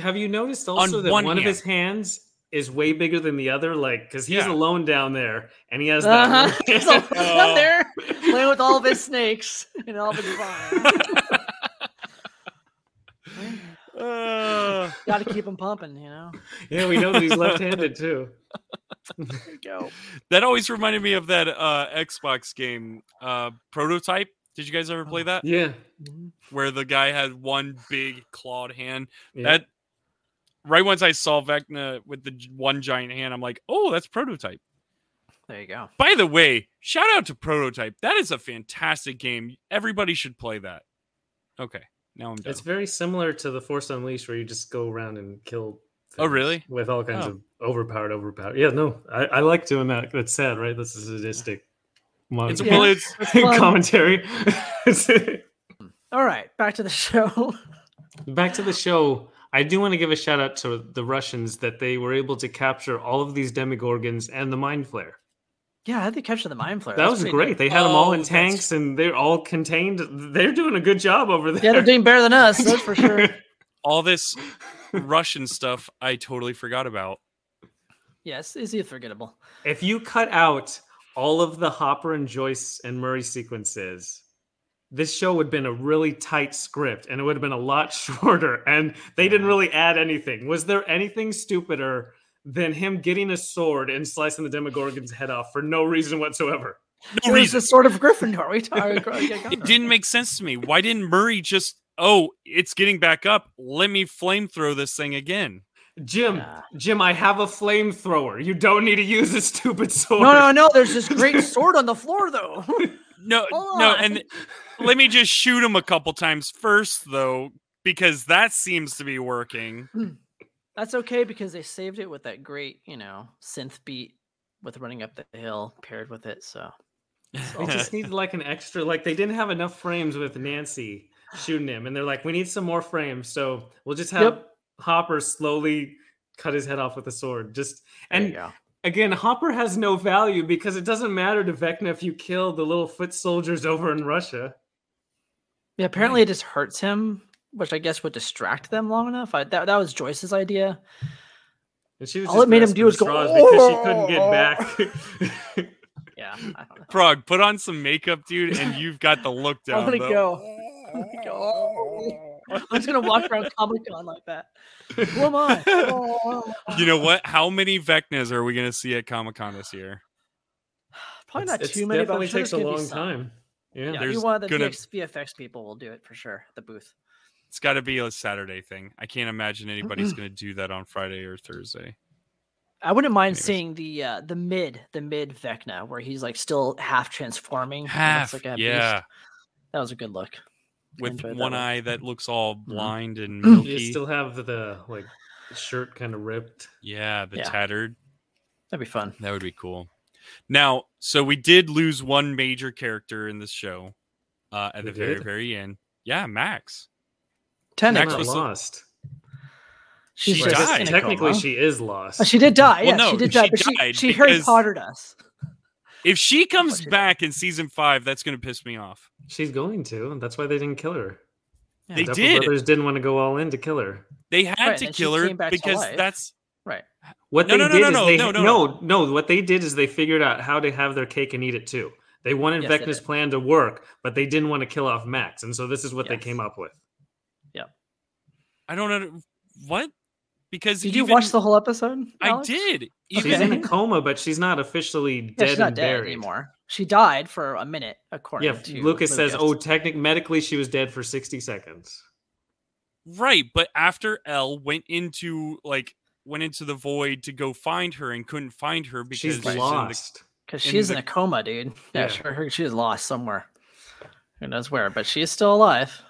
Have you noticed also that one one, of his hands is way bigger than the other? Like, because he's Yeah. alone down there, and he has Uh-huh. that. He's all Oh. down there playing with all of his snakes and all of his vines. Uh, Got to keep him pumping, you know. yeah, we know that he's left-handed too. There go. that always reminded me of that uh, Xbox game, uh, Prototype. Did you guys ever Oh. play that? Yeah, Where the guy had one big clawed hand. yeah. That right once I saw Vecna with the one giant hand, I'm like, oh, that's Prototype. There you go. By the way, shout out to Prototype. That is a fantastic game. Everybody should play that. Okay, now I'm done. It's very similar to the Force Unleashed, where you just go around and kill. Oh, really? With all kinds Oh. of overpowered, overpowered. Yeah, no, I, I like doing that. That's sad, right? That's a sadistic. mon- It's, Yeah. well, it's fun. commentary. All right, back to the show. Back to the show. I do want to give a shout out to the Russians that they were able to capture all of these Demogorgons and the Mind Flayer. Yeah, how'd they capture the Mind Flayer? That That's was pretty great. good. They had them all Oh, in tanks and they're all contained. They're doing a good job over there. Yeah, they're doing better than us. That's for sure. all this Russian stuff I totally forgot about. Yes, easy forgettable. if you cut out all of the Hopper and Joyce and Murray sequences, this show would have been a really tight script and it would have been a lot shorter. And they didn't really add anything. Was there anything stupider than him getting a sword and slicing the Demogorgon's head off for no reason whatsoever? No it was reason. the sort of Gryffindor. We talked. It didn't make sense to me. Why didn't Murray just? Oh, it's getting back up. Let me flame throw this thing again. Jim, Yeah. Jim, I have a flamethrower. You don't need to use a stupid sword. No, no, no. There's this great sword on the floor, though. No, Hold no, on. and let me just shoot him a couple times first, though, because that seems to be working. Hmm. That's okay because they saved it with that great, you know, synth beat with running up the hill paired with it. So They just needed like an extra, like they didn't have enough frames with Nancy shooting him, and they're like, we need some more frames, so we'll just have Yep. Hopper slowly cut his head off with a sword. Just and again, Hopper has no value because it doesn't matter to Vecna if you kill the little foot soldiers over in Russia. Yeah, apparently it just hurts him, which I guess would distract them long enough. I, that that was Joyce's idea. And she was All it made him do was at go, straws because she couldn't get oh! back. Yeah, I. Frog, put on some makeup, dude, and you've got the look down. I'm gonna though. go. I'm gonna go. I'm just gonna walk around Comic Con like that. Who am I? Oh. You know what? How many Vecnas are we going to see at Comic Con this year? Probably not It's- too many, but I'm sure takes a gonna be long time. Yeah. Yeah, maybe There's one of the gonna- VX, VFX people will do it for sure. The booth. It's got to be a Saturday thing. I can't imagine anybody's going to do that on Friday or Thursday. I wouldn't mind Anyways. seeing the uh, the mid the mid Vecna where he's like still half transforming. Half, like a beast. yeah, that was a good look. with enjoyed that one one. eye that looks all blind and You still have the like shirt kind of ripped. yeah, the Yeah. tattered. That'd be fun. That would be cool. Now, so we did lose one major character in this show uh, at We the very, very end. Yeah, Max. Ten. Max was lost. She just died. Technically, she is lost. Oh, she did die. Well, yeah, no, she did she die, but she died she Harry because- Pottered us. If she comes back in season five, that's going to piss me off. She's going to, and that's why they didn't kill her. Yeah. They Duffer did. Brothers didn't want to go all in to kill her. They had Right, to kill her came back to because that's Right. What No, they no, no, did no, is no, they no, no, no, no, What they did is they figured out how to have their cake and eat it too. They wanted Yes, Vecna's plan to work, but they didn't want to kill off Max, and so this is what they came up with. I don't know what because Did you even- watch the whole episode? I Alex? did. She's in a coma, but she's not officially Yeah, dead she's not and dead buried. anymore. She died for a minute, according Yeah, to Lucas says, "Oh, technically, medically, she was dead for sixty seconds." right, but after El went into like went into the void to go find her and couldn't find her because She's in lost. Because in she's in a coma, dude. Yeah, Yeah. she, her, she's lost somewhere. Who knows where? But she is still alive.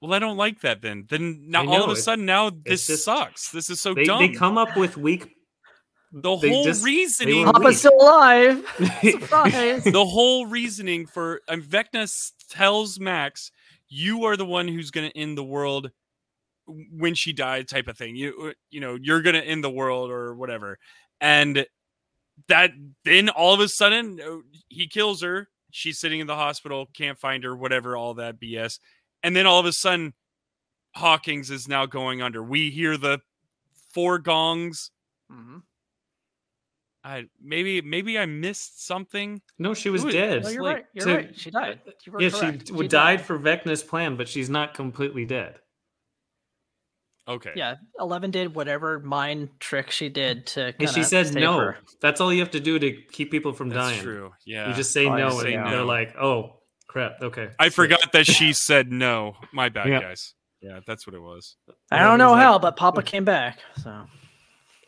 Well, I don't like that. Then, then now I all of a sudden, now this just- sucks. This is so They, dumb. they come up with weak. the whole just- they reasoning were Papa's still alive. Surprise. the whole reasoning for um, Vecna tells Max, "You are the one who's going to end the world when she died," type of thing. You uh, you know you're going to end the world or whatever, and that then all of a sudden uh, he kills her. She's sitting in the hospital, can't find her, whatever, all that BS, and then all of a sudden Hawkins is now going under. We hear the four gongs. Mhm. I maybe maybe I missed something. No, she was Who- dead. No, you're Like, right. You're to- right. She died. You Yeah, correct. she w- died for Vecna's plan, but she's not completely dead. Okay. Yeah, Eleven did whatever mind trick she did to. And she kinda said no. her. That's all you have to do to keep people from That's dying. true. Yeah. You just say Oh, no, and say they're like, "Oh, crap." Okay. I Shit. forgot that she said no. My bad, Yeah. guys. Yeah, that's what it was. I don't Eleven's know like- how, but Papa came back. So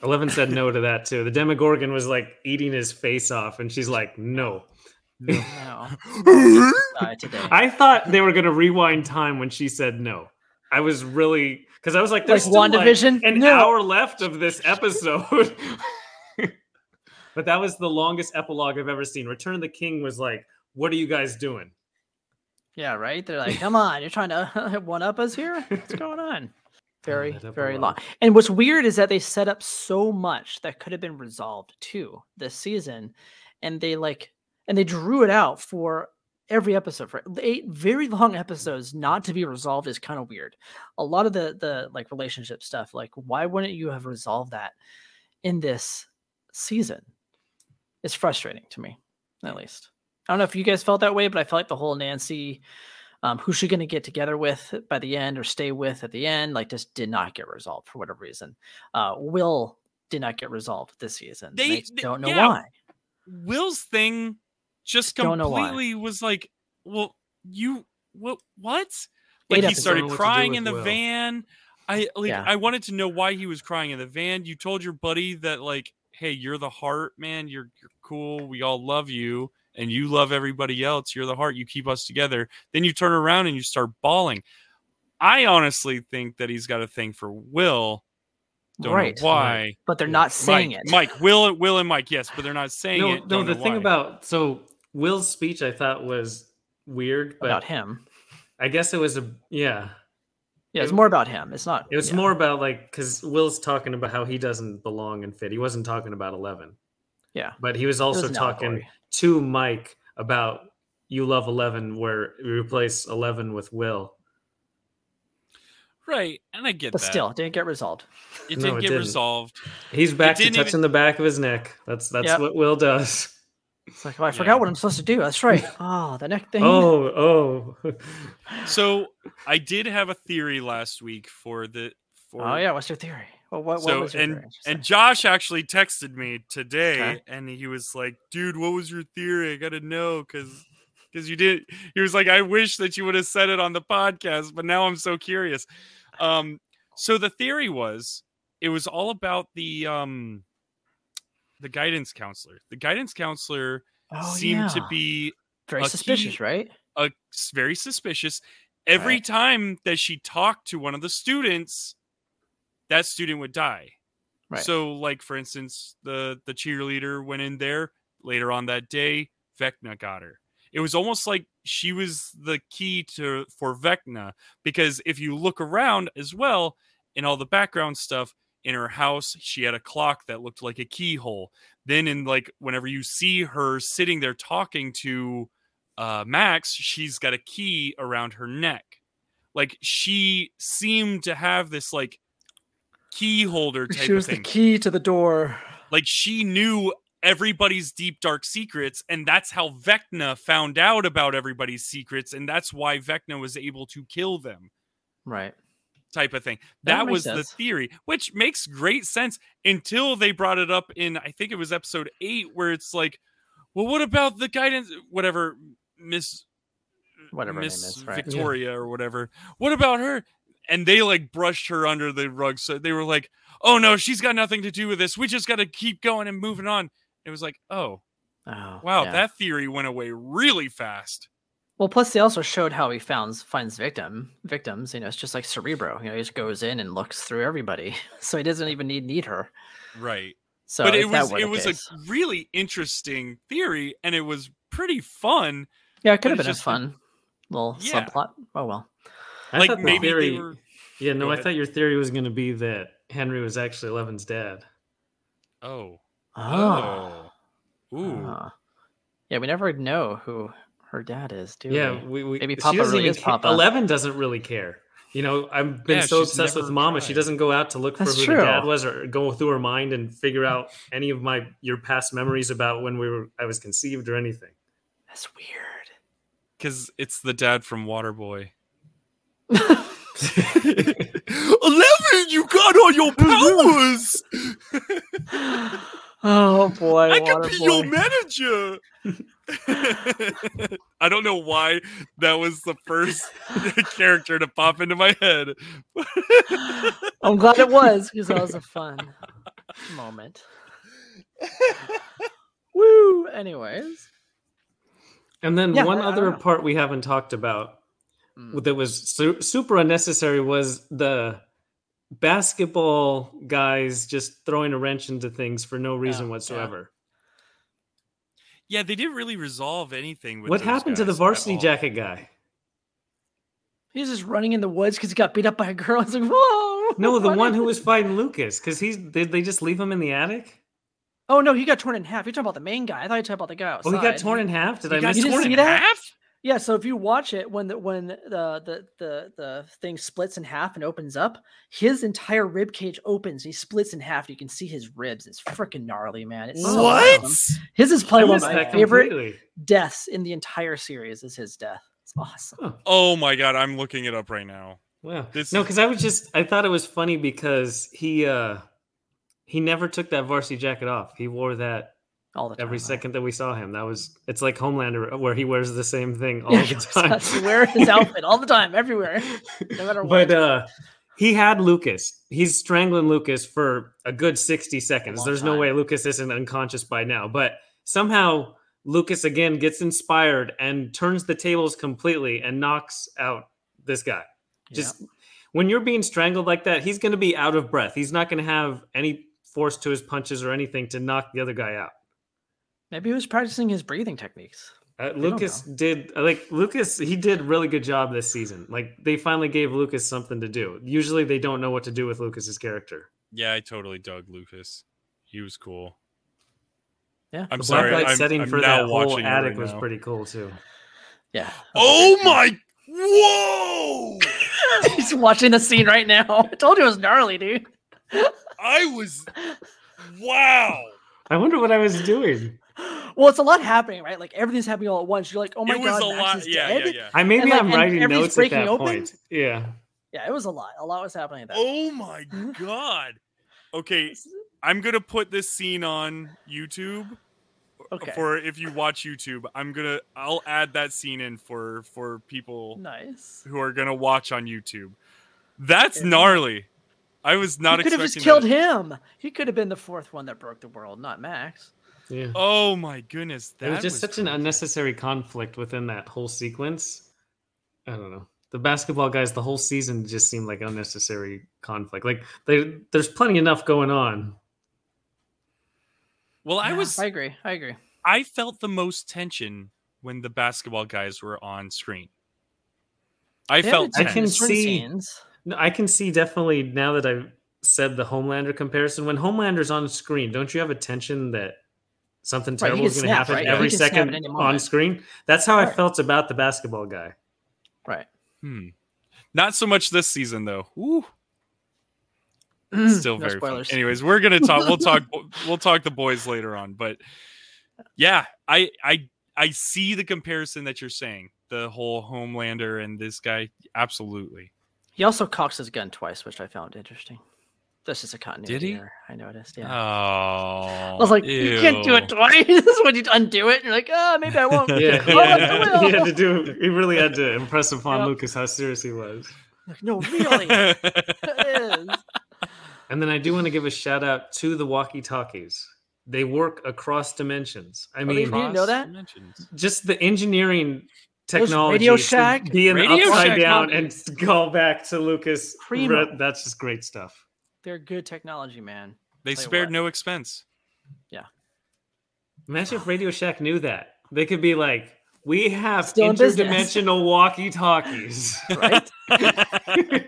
Eleven said no to that too. The Demogorgon was like eating his face off, and she's like, "No." no, die today. I thought they were gonna rewind time when she said no. I was really because I was like, "There's Like still like an No. hour left of this episode." but that was the longest epilogue I've ever seen. Return of the King was like, "What are you guys doing?" Yeah, right. They're like, "Come on, you're trying to one up us here. What's going on?" Very, that very long. And what's weird is that they set up so much that could have been resolved too this season, and they like, and they drew it out for every episode for eight very long episodes not to be resolved is kind of weird. A lot of the the like relationship stuff, like why wouldn't you have resolved that in this season? It's frustrating to me, at least. I don't know if you guys felt that way, but I felt like the whole Nancy, um, who's she going to get together with by the end or stay with at the end, like just did not get resolved for whatever reason. Uh, Will did not get resolved this season. They- They, don't know yeah, why. Will's thing just Don't know why. completely was like, well, you what what? Like he started Don't know what to do crying in the Will. van. I like Yeah. I wanted to know why he was crying in the van. You told your buddy that like, hey, you're the heart, man. You're you're cool. We all love you. And you love everybody else. You're the heart. You keep us together. Then you turn around and you start bawling. I honestly think that he's got a thing for Will. Don't right. know why. But they're not saying Mike, it. Mike, Will, Will, and Mike, yes, but they're not saying No, it. no. Don't The thing why. about so Will's speech, I thought was weird, but about him. I guess it was a yeah. Yeah, it's it- more about him. It's not. It was yeah. more about like because Will's talking about how he doesn't belong and fit. He wasn't talking about Eleven, Yeah. but he was It was also talking allegory. To Mike about you love Eleven, where you replace Eleven with Will. right, and I get But that. still, it didn't get resolved. it didn't it get didn't. resolved. He's back to touching even- the back of his neck. That's that's Yep. what Will does. It's like, oh, I Yeah. forgot what I'm supposed to do. That's right. Oh, the neck thing. Oh, oh. So I did have a theory last week for the for Oh, yeah. What's your theory? Well, what, what so was your and and Josh actually texted me today, Okay. and he was like, "Dude, what was your theory? I gotta know because because you did." He was like, "I wish that you would have said it on the podcast, but now I'm so curious." Um, so the theory was it was all about the um the guidance counselor. The guidance counselor oh, seemed to be very a key- suspicious, right? s- very suspicious. Every Right. time that she talked to one of the students, that student would die. Right. So, like for instance, the the cheerleader went in there later on that day. Vecna got her. It was almost like she was the key to for Vecna because if you look around as well in all the background stuff in her house, she had a clock that looked like a keyhole. Then in like whenever you see her sitting there talking to uh, Max, she's got a key around her neck. Like she seemed to have this like key holder type She was the key to the door. like she knew everybody's deep dark secrets, and that's how Vecna found out about everybody's secrets, and that's why Vecna was able to kill them. Right. Type of thing. That That, was the theory, which makes great sense until they brought it up in I think it was episode eight, where it's like, well, what about the guidance? Whatever, Miss Whatever Miss is, right. Yeah. Victoria or whatever. What about her? And they like brushed her under the rug. So they were like, oh no, she's got nothing to do with this. We just got to keep going and moving on. It was like, oh, Oh, Wow, yeah. that theory went away really fast. Well, plus they also showed how he finds finds victim victims. You know, it's just like Cerebro. You know, he just goes in and looks through everybody, so he doesn't even need need her. Right. So, but it was it was case- a really interesting theory and it was pretty fun. yeah, it could have been a fun little Yeah. subplot. Oh well. I like thought the maybe theory, they were Yeah, no, Go I ahead. thought your theory was going to be that Henry was actually Eleven's dad. Oh. Oh. Ooh. Ah. Yeah, we never know who her dad is, do yeah, we? we, we Maybe she Papa doesn't really even is ca- Papa. Eleven doesn't really care. You know, I've been Yeah, so obsessed with never Mama. She doesn't go out to look for That's who true. the dad was or go through her mind and figure out any of my your past memories about when we were I was conceived or anything. That's weird. Because it's the dad from Waterboy. Eleven, you got all your powers. oh boy, I could be your manager. I don't know why that was the first character to pop into my head. I'm glad it was because that was a fun moment. Woo! Anyways, And then Yeah, one I- I other don't part we haven't talked about Mm. that was su- super unnecessary was the basketball guys just throwing a wrench into things for no reason yeah. whatsoever. Yeah, they didn't really resolve anything. With What happened to the varsity jacket guy? he's just running in the woods because he got beat up by a girl. It's like, whoa! No, the what one who was fighting Lucas because he's did they just leave him in the attic? Oh no, he got torn in half. You're talking about the main guy. I thought you were talking about the guy outside. Oh, he got torn in half. Did He I got miss You didn't torn see in that? half? Yeah, so if you watch it when the when the the the the thing splits in half and opens up, his entire rib cage opens. He splits in half. You can see his ribs. It's freaking gnarly, man. It's so What? awesome. His is I probably one of my that favorite completely. deaths in the entire series. Is his death? It's awesome. Oh my god, I'm looking it up right now. Wow. This no, because I was just I thought it was funny because he uh he never took that varsity jacket off. He wore that All the time. every second that we saw him. That was it's like Homelander where he wears the same thing all Yeah, the he time. has to wear his outfit all the time, everywhere, no matter what. but uh he had Lucas. He's strangling Lucas for a good 60 seconds. There's no way Lucas isn't unconscious by now. But somehow Lucas again gets inspired and turns the tables completely and knocks out this guy. Just when you're being strangled like that, he's going to be out of breath. He's not going to have any force to his punches or anything to knock the other guy out. Maybe he was practicing his breathing techniques. Uh, Lucas did like Lucas. He did really good job this season. Like they finally gave Lucas something to do. Usually they don't know what to do with Lucas's character. Yeah, I totally dug Lucas. He was cool. Yeah, I'm the sorry. black light I'm, setting I'm for now that whole attic right was now. pretty cool too. yeah. Oh my! Whoa! He's watching the scene right now. I told you it was gnarly, dude. I was. Wow! I wonder what I was doing. Well, it's a lot happening, right? Like everything's happening all at once. You're like, oh my it was god, a Max lot. is Yeah, dead? yeah, yeah. I maybe And, like, I'm writing notes at that open? point. Yeah. Yeah, it was a lot. A lot was happening at that. Oh my god. Okay, I'm gonna put this scene on YouTube. Uh, okay. For if you watch YouTube, I'm gonna I'll add that scene in for for people nice. who are gonna watch on YouTube. That's Okay. gnarly. I was not he could have just killed that. him. He could have been the fourth one that broke the world, not Max. Yeah. Oh my goodness, that it was just such an unnecessary conflict within that whole sequence. I don't know. The basketball guys, the whole season just seemed like unnecessary conflict. Like they, there's plenty enough going on. Well, I Yeah, was I agree. I agree. I felt the most tension when the basketball guys were on screen. I They felt I can see- scenes. I can see definitely now that I've said the Homelander comparison. When Homelander's on screen, don't you have a tension that something terrible can is going to happen right? Every can snap at second on screen? That's how I felt about the basketball guy. Right. Hmm. Not so much this season though. Ooh, still No very fun. Anyways, we're gonna talk. We'll talk. we'll talk the boys later on. But yeah, I I I see the comparison that you're saying. The whole Homelander and this guy. Absolutely. He also cocks his gun twice, which I found interesting. That's just a continuity he? error. I noticed. Yeah. Oh, I was oh, like, you can't do it twice. when you undo it, you're like, oh, maybe I won't. Yeah, Oh, I yeah. he had to do. He really had to impress upon Yep. Lucas how serious he was. Like, no, really, it is. And then I do want to give a shout out to the walkie talkies. they work across dimensions. I Oh, mean, didn't know that? Dimensions. just the engineering technology Radio Shack- be in the Radio upside Shack down copies. and call back to Lucas. Primo. Re- That's just great stuff. They're good technology, man. They Tell spared what. no expense. Yeah. Imagine if Radio Shack knew that. They could be like, we have Still interdimensional walkie-talkies. Right?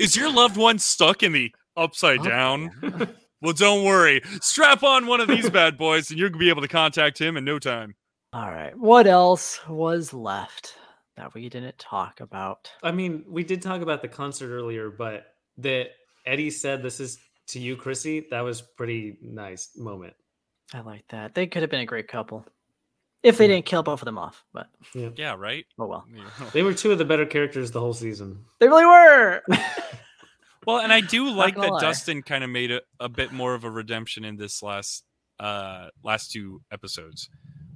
Is your loved one stuck in the upside Oh, down? Well, don't worry. Strap on one of these bad boys, and you'll be able to contact him in no time. All right. What else was left that we didn't talk about? I mean, we did talk about the concert earlier, but that Eddie said this is to you, Chrissy. That was pretty nice moment. I like that. They could have been a great couple if they didn't kill both of them off. But Yeah, right. oh well, They were two of the better characters the whole season. they really were. Well, and I do like that lie. Dustin kind of made a, a bit more of a redemption in this last uh last two episodes.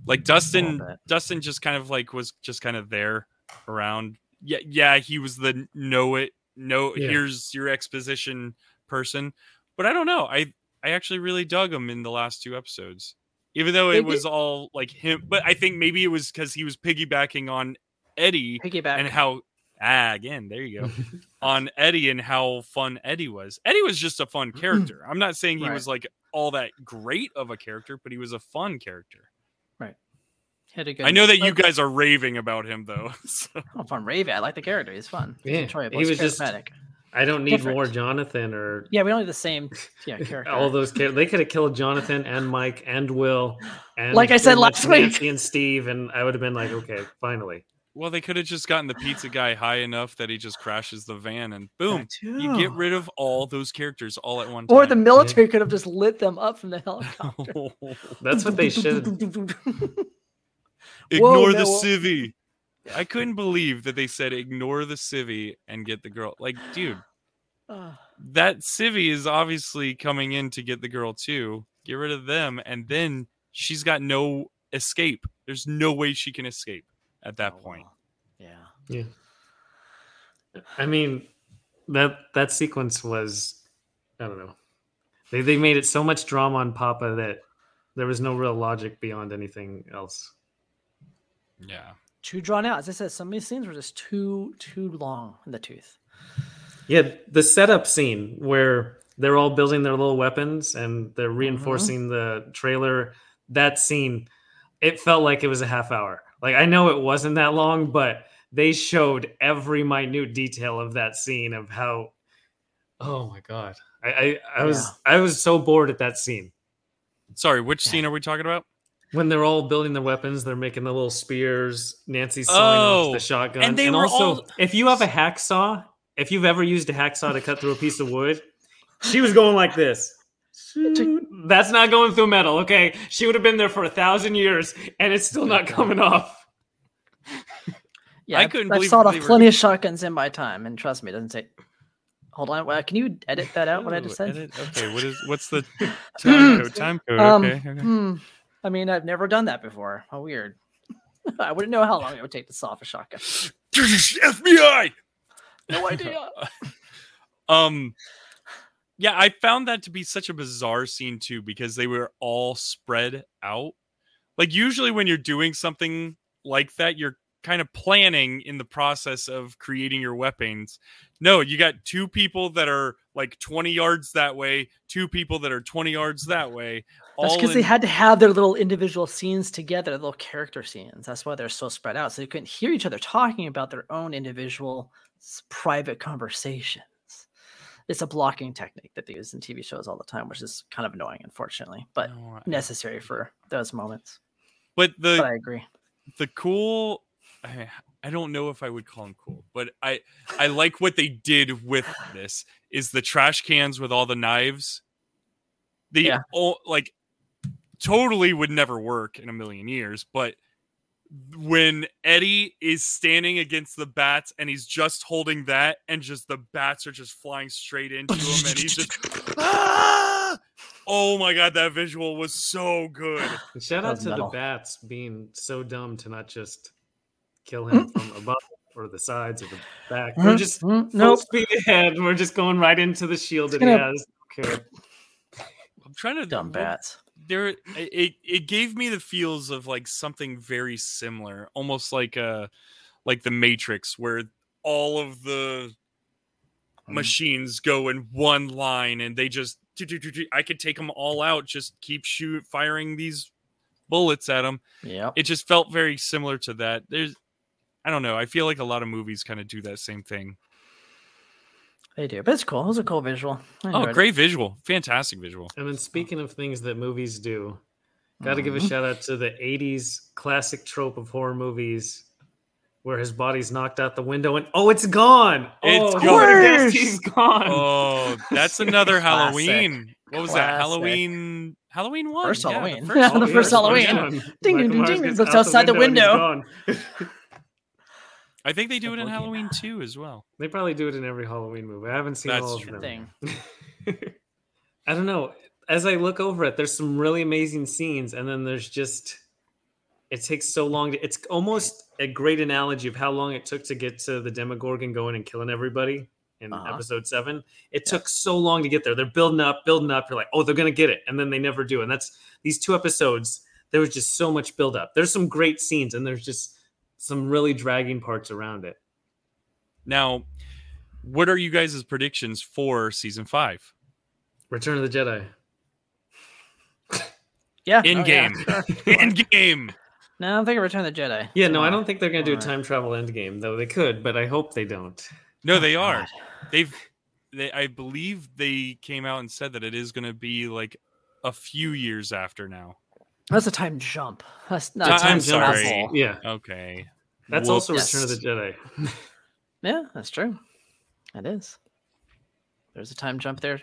Like Dustin. Dustin just kind of like was just kind of there around. Yeah, yeah, he was the know it, no Yeah. here's your exposition person. But I don't know. I I actually really dug him in the last two episodes. Even though They it was all like him, but I think maybe it was because he was piggybacking on Eddie Piggyback. and how ah again there you go on Eddie and how fun Eddie was. Eddie was just a fun character. I'm not saying he Right. was like all that great of a character, but he was a fun character. Had a good- I know that you guys are raving about him though. so- Oh, fun Ravy. I like the character. He's fun. He's Yeah, enjoyable. he He's was just- charismatic. I don't need Different. more Jonathan or Yeah, we don't have the same yeah character. all those characters. They could have killed Jonathan and Mike and Will. And Like I said pretty much last week. And Steve, and I would have been like, okay, finally. well, they could have just gotten the pizza guy high enough that he just crashes the van and boom, you get rid of all those characters all at one time. Or the military could have just lit them up from the helicopter. Oh. That's what they should. Ignore the Noah. civvy. I couldn't believe that they said ignore the civvy and get the girl. Like, dude, that civvy is obviously coming in to get the girl too. Get rid of them, and then she's got no escape. There's no way she can escape at that oh, point. Yeah, Yeah. I mean, that that sequence was, I don't know. They they made it so much drama on Papa that there was no real logic beyond anything else. Yeah. Too drawn out. As I said, some of these scenes were just too too long in the tooth. Yeah, the setup scene where they're all building their little weapons and they're mm-hmm. reinforcing the trailer. That scene, it felt like it was a half hour. Like I know it wasn't that long, but they showed every minute detail of that scene of how. Oh my god, I I, I was I was so bored at that scene Sorry, which scene are we talking about? When they're all building their weapons. They're making the little spears. Nancy's sawing off Oh, the shotgun, and they were also all- if you have a hacksaw, if you've ever used a hacksaw to cut through a piece of wood, she was going like this. That's not going through metal, okay? She would have been there for a thousand years, and it's still not coming off. Yeah, I couldn't I've believe sawed they off were- plenty of shotguns in my time, and trust me, it doesn't say. Hold on, uh, can you edit that out? What I just said? edit- Okay, what is what's the time code? Time code. Um, Okay. okay. hmm, I mean, I've never done that before. How weird. I wouldn't know how long it would take to saw off a shotgun. FBI. No idea. Um yeah, I found that to be such a bizarre scene too because they were all spread out. Like usually when you're doing something like that, you're kind of planning in the process of creating your weapons. No, you got two people that are like 20 yards that way, two people that are 20 yards that way. That's because they had to have their little individual scenes together, little character scenes. That's why they're so spread out. So they couldn't hear each other talking about their own individual private conversations. It's a blocking technique that they use in TV shows all the time, which is kind of annoying, unfortunately, but No, I- necessary for those moments. but the But I agree. the cool I, I don't know if I would call them cool, but I I like what they did with this is the trash cans with all the knives. The Yeah. all, like totally would never work in a million years, but when Eddie is standing against the bats and he's just holding that and just the bats are just flying straight into him and he's just "Ah!" Oh my god, that visual was so good. Shout out to metal. the bats being so dumb to not just kill him from above or the sides or the back. We're Mm, just mm, full nope. speed ahead. We're just going right into the shield that he gonna- has. Okay. trying to Dumb bats. there it it gave me the feels of like something very similar almost like uh like the matrix where all of the Mm. machines go in one line and they just i could take them all out just keep shoot firing these bullets at them Yeah, it just felt very similar to that there's i don't know i feel like a lot of movies kind of do that same thing They do, but it's cool. It was a cool visual. I oh enjoyed it. great visual fantastic visual And then speaking of things that movies do, got to give a Mhm. shout out to the '80s classic trope of horror movies, where his body's knocked out the window and oh, it's gone. It's oh, gone. He's gone. oh that's another halloween what was that Classic. halloween halloween one First Yeah, the Halloween. first Yeah, the first yeah, Halloween. one. Ding, Michael ding, Myers ding, looks outside the and he's window. gone. I think they do it in Boogeyman. Halloween too as well. they probably do it in every Halloween movie. I haven't seen That's all of true. them. Thing. I don't know. As I look over it, there's some really amazing scenes, and then there's just it takes so long to it's almost a great analogy of how long it took to get to the Demogorgon going and killing everybody in Uh-huh. episode seven. It took so long to get there. They're building up, building up. You're like, oh, they're gonna get it, and then they never do. And that's these two episodes. There was just so much build up. There's some great scenes, and there's just some really dragging parts around it. Now, what are you guys' predictions for season five? Return of the Jedi. Yeah. In oh, game. sure. In game. No, I'm thinking Return of the Jedi. Yeah, no, I don't think they're gonna do a time travel end game, though they could, but I hope they don't. No, they oh, are. God. They've they I believe they came out and said that it is gonna be like a few years after now. That's a time jump. That's not I'm a time sorry. travel. Yeah, Okay. That's also Return of the Jedi. Yeah, that's true. It is. There's a time jump there.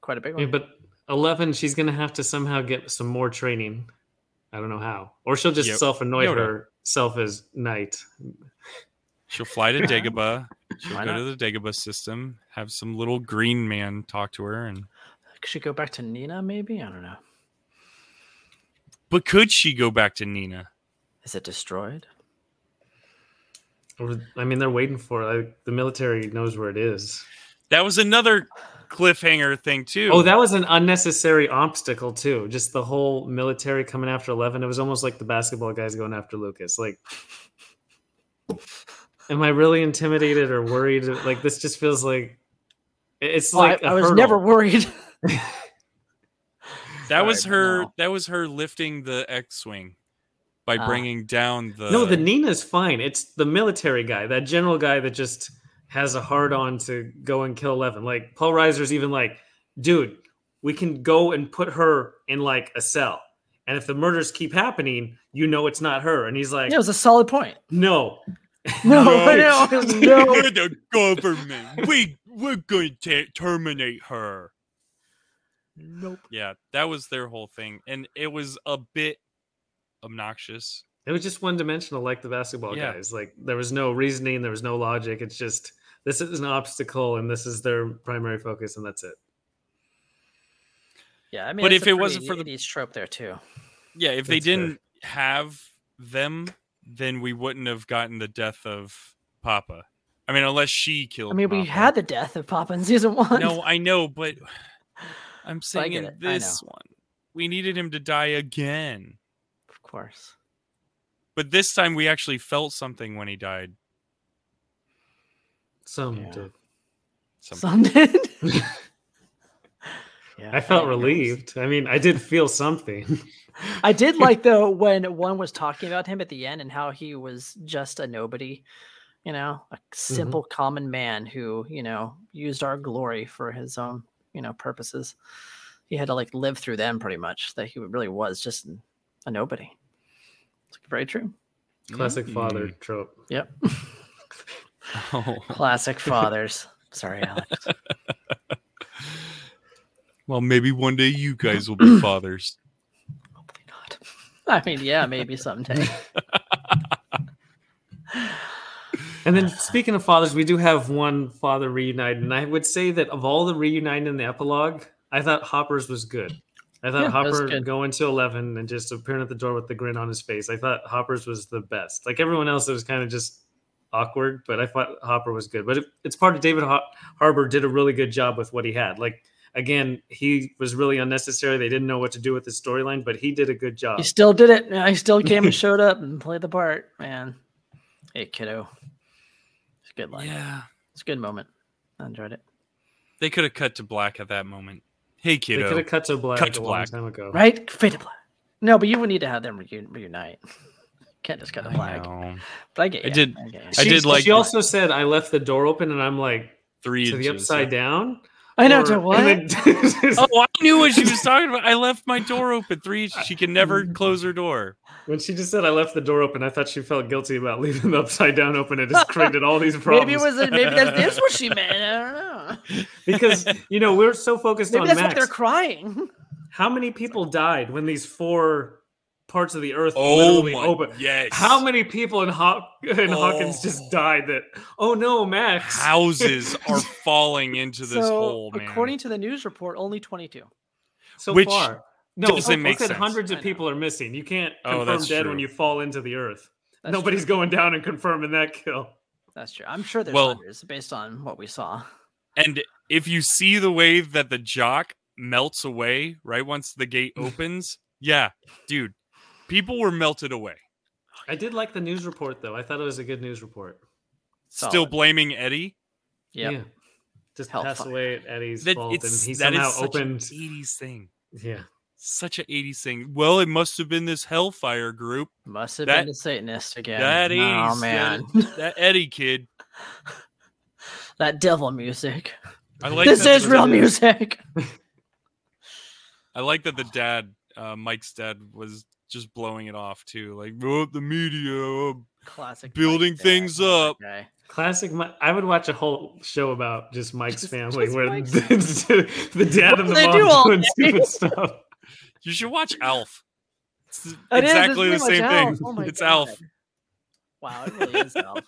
Quite a big one. Yeah, but Eleven, she's gonna have to somehow get some more training. I don't know how, or she'll just Yep. self annoy Yoda. herself as knight. She'll fly to Dagobah. She'll Why go not? to the Dagobah system, have some little green man talk to her and Could she go back to Nina? Maybe I don't know. but could she go back to Nina? Is it destroyed? Or, I mean, they're waiting for it. Like, the military knows where it is. That was another cliffhanger thing too. Oh, that was an unnecessary obstacle too. Just the whole military coming after Eleven. It was almost like the basketball guys going after Lucas. Like, am I really intimidated or worried? Like, this just feels like it's oh, Well, like I, I I was never worried. that was her no. that was her lifting the X-wing by Ah. bringing down the no, the Nina's fine. It's the military guy, that general guy that just has a hard on to go and kill Eleven. Like Paul Reiser's even like, dude, we can go and put her in like a cell. And if the murders keep happening, you know it's not her. And he's like, yeah, it was a solid point. no. No, No. I no. We're the government. We we're going to terminate her. Nope. Yeah, that was their whole thing, and it was a bit obnoxious. It was just one dimensional, like the basketball Yeah. guys. Like there was no reasoning, there was no logic. It's just this is an obstacle, and this is their primary focus, and that's it. Yeah, I mean, But if a it wasn't for the- 80s trope there too. Yeah, if they That's fair. didn't have them, then we wouldn't have gotten the death of Papa. I mean, unless she killed. I mean, we had the death of Papa in season one. No, I know, but I'm saying in it, I know. this one, we needed him to die again. Of course. But this time, we actually felt something when he died. Some Yeah. did. Some- Some did. yeah, I felt it was- relieved. I mean, I did feel something. I did like though when one was talking about him at the end and how he was just a nobody, you know, a simple mm-hmm. common man who, you know, used our glory for his own, you know, purposes. He had to like live through them pretty much. That he really was just a nobody. It's very true. Classic father Mm. trope. Yep. Oh. Classic fathers. Sorry, Alex. Well, maybe one day you guys will be fathers. Hopefully not. I mean, yeah, maybe someday. And then speaking of fathers, we do have one father reunited, and I would say that of all the reunited in the epilogue, I thought Hopper's was good. I thought Yeah, Hopper going to eleven and just appearing at the door with the grin on his face. I thought Hopper's was the best. Like everyone else, it was kind of just awkward, but I thought Hopper was good. But it, it's part of David Har- Harbor did a really good job with what he had. Like again, he was really unnecessary. They didn't know what to do with his storyline, but he did a good job. He still did it. Yeah, He still came and showed up and played the part. Man, hey kiddo, it's a good line. Yeah. It's a good moment. I enjoyed it. They could have cut to black at that moment. Hey kiddo. They kiddo. could have cut to black Cut a to long black. time ago. Right? Fade to black. No, but you would need to have them reun- reunite. Can't just cut to I black. know. But I get I did- I, get ya. I She- did like She also said, "I left the door open," and I'm like, Three "To the inches. upside down." I know. Or- To what? then- Oh, I knew what she was talking about. I left my door open three. She can never close her door. when she just said, "I left the door open," I thought she felt guilty about leaving the upside down open. It just created all these problems. maybe it was. Maybe that's, that's what she meant. I don't know. because you know we're so focused Maybe on that's Max. what they're crying. How many people died when these four parts of the earth Oh literally my open? yes. How many people in, Haw- in oh. Hawkins just Oh. died that? Oh no, Max! houses are falling into this so, hole, man? according to the news report, only 22. so Which far, no, doesn't I make said sense. hundreds of people are missing. You can't Oh, confirm that's dead true. when you fall into the earth. That's Nobody's true. going down and confirming that kill. That's true. I'm sure there's Well- hundreds based on what we saw. And if you see the way that the jock melts away right once the gate opens, yeah, dude, people were melted away. I did like the news report though. I thought it was a good news report. Still blaming Eddie. Yep. Yeah. Just Hellfire. pass away at Eddie's That fault, and it's he that somehow is such opened. an 80s thing. Yeah, Such an 80s thing. Well, it must have been this Hellfire group. Must have That- been the Satanist again. That 80s. oh man, That, that Eddie kid. that devil music. I like this is real music. I like that the dad, uh, Mike's dad, was just blowing it off too. Like, oh, the media, uh, Classic. Building Dad, things love up. that guy. classic. I would watch a whole show about just Mike's Just- family, just where Mike's- the, the dad and the mom do doing day? stupid stuff. You should watch Alf. It's It is, it's exactly the same thing. Alf. Oh it's God. Alf. Wow, it really is Alf.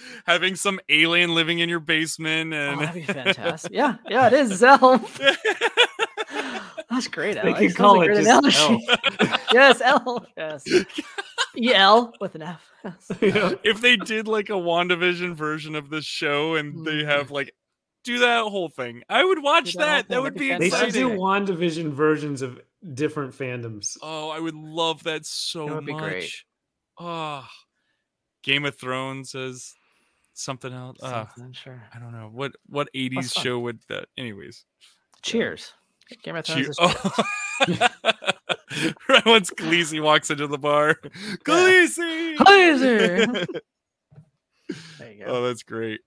Having some alien living in your basement Oh, and that'd be fantastic. Yeah, yeah, it is Elf. That's great. They Alex. could call like it a just analogy. yes, Elf. Yes. El with an F. Yes. You if they did like a WandaVision version of this show and they mm-hmm. have like do that whole thing, I would watch Do that that. That would that'd be be They should do. WandaVision versions of different fandoms. Oh, I would love that so That would be much. great. Oh, Game of Thrones is something else. Uh, Something, sure. I don't know what what eighties show would that. Anyways, Cheers. Game of Thrones. Cheer- is oh. right once Khaleesi walks into the bar, Khaleesi. Khaleesi! There you go. oh, that's great.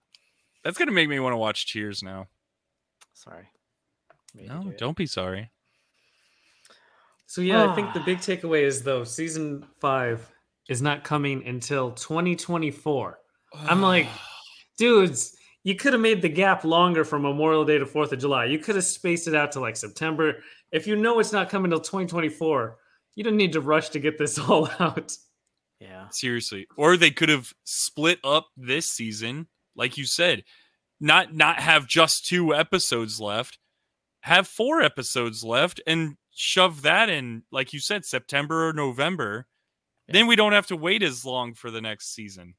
That's gonna make me want to watch Cheers now. Sorry. Made you No, do don't be sorry. So yeah, I think the big takeaway is though season five is not coming until 2024. I'm like, dudes, you could have made the gap longer from Memorial Day to Fourth of July. You could have spaced it out to like September. If you know it's not coming until 2024, you don't need to rush to get this all out. Yeah. seriously or they could have split up this season like you said not not have just two episodes left have four episodes left and shove that in like you said september or november then we don't have to wait as long for the next season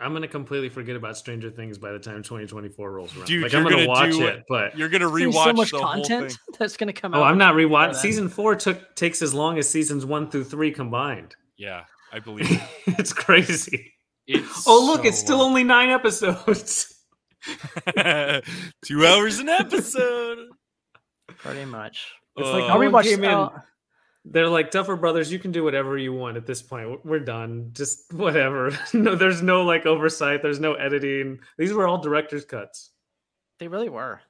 I'm gonna completely forget about Stranger Things by the time 2024 rolls around. Dude, like you're I'm gonna, gonna watch do- it, but you're gonna There's gonna rewatch so much the whole content thing that's going to come out. oh, I'm not before rewatching. then. Season four took takes as long as seasons one through three combined. yeah i believe it. it's crazy. It's Oh look, it's still long. only nine episodes. two hours an episode Pretty much. It's like Uh, no I'll one rewatch. came in. uh, They're like Duffer Brothers. You can do whatever you want at this point. We're done. Just whatever. no, there's no like oversight. There's no editing. These were all director's cuts. they really were.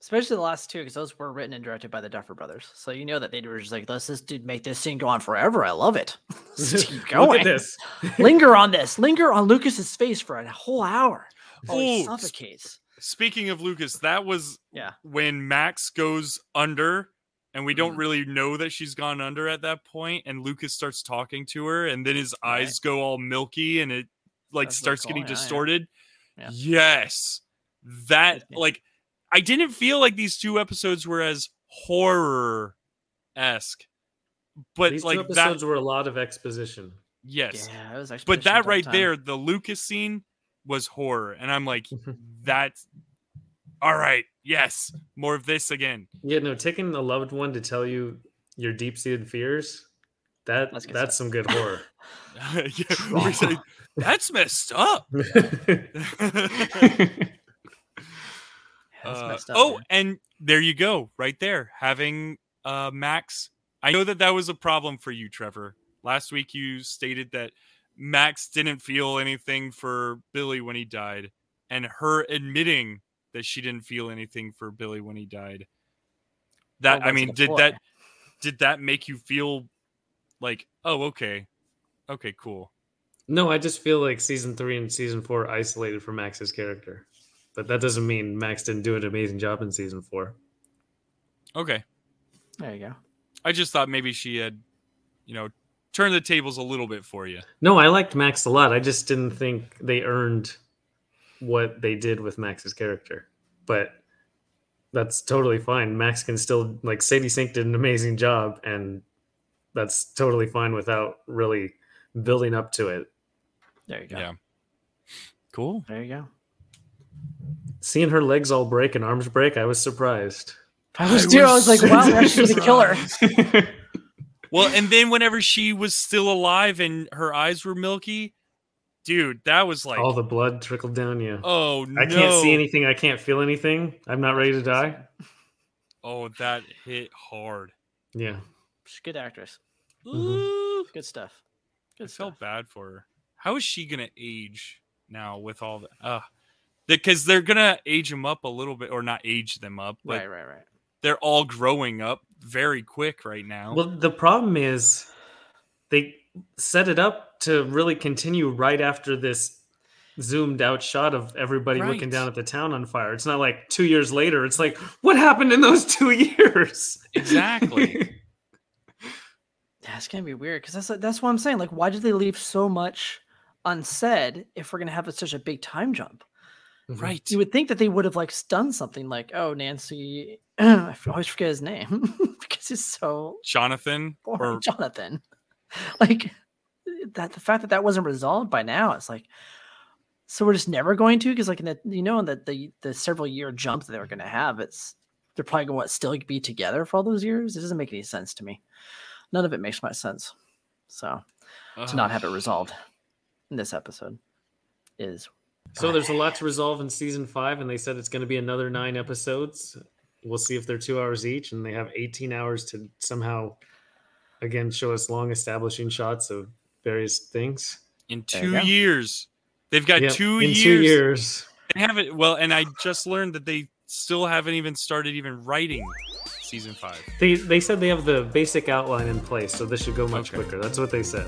Especially the last two, because those were written and directed by the Duffer Brothers. So you know that they were just like, let's just do, make this scene go on forever. I love it. Let's just keep Look going. at this. Linger on this. Linger on Lucas's face for a whole hour. Oh, he s- suffocates. speaking of lucas that was Yeah. when Max goes under and we don't Mhm. really know that she's gone under at that point and Lucas starts talking to her and then his Right. eyes go all milky and it like That's starts so getting cool, yeah, yeah. distorted. Yeah. Yes. That like I didn't feel like these two episodes were as horror esque. But These like two that were a lot of exposition. yes. Yeah, it was actually. But that right time. there, the Lucas scene was horror. And I'm like, that's all right, yes, more of this again. Yeah, no, taking a loved one to tell you your deep seated fears, that That's that's, some good horror. yeah, we say, that's messed up. That's Uh, messed up, oh, man. and there you go, right there, having uh, Max. I know that that was a problem for you, Trevor. Last week you stated that Max didn't feel anything for Billy when he died, and her admitting that she didn't feel anything for Billy when he died. That Well, I mean, did ploy? that did that make you feel like, oh, okay, okay, cool. no, I just feel like season three and season four isolated from Max's character. But that doesn't mean Max didn't do an amazing job in season four. Okay, There you go. I just thought maybe she had, you know, turned the tables a little bit for you. No, I liked Max a lot. I just didn't think they earned what they did with Max's character. But that's totally fine. Max can still like Sadie Sink did an amazing job, and that's totally fine without really building up to it. There you go. Yeah. Cool. There you go. Seeing her legs all break and arms break, I was surprised. I was, I too. I was was like, wow, they're so actually gonna kill her. Well, and then whenever she was still alive and her eyes were milky, dude, that was like, all the blood trickled down you. oh no, I can't see anything. I can't feel anything. I'm not ready to die. Oh, that hit hard. Yeah. She's a good actress. Ooh, Good stuff. I Good felt bad for her. How is she gonna age now with all the? Uh, because they're gonna age them up a little bit, or not age them up, but Right, right, right. they're all growing up very quick right now. Well, the problem is they set it up to really continue right after this zoomed out shot of everybody looking down at the town on fire. It's not like two years later. It's like, what happened in those two years? Exactly. that's gonna be weird because that's that's what I'm saying. Like, why did they leave so much unsaid if we're gonna have such a big time jump? Mm-hmm. right. You would think that they would have like done something like, oh, Nancy. I always forget his name because he's so Jonathan boring. or Jonathan. Like that. The fact that that wasn't resolved by now, it's like. So we're just never going to because like in the you know in the the, the several year jump that they were going to have, it's they're probably going to still be together for all those years. It doesn't make any sense to me. None of it makes much sense. So to not have it resolved in this episode is So there's a lot to resolve in season five, and they said it's going to be another nine episodes. We'll see if they're two hours each, and they have 18 hours to somehow, again, show us long establishing shots of various things. in two go. years. They've got Yep, two in years. two years. They haven't. Well, and I just learned that they still haven't even started even writing season five. They they said they have the basic outline in place, so this should go much Okay. quicker. That's what they said.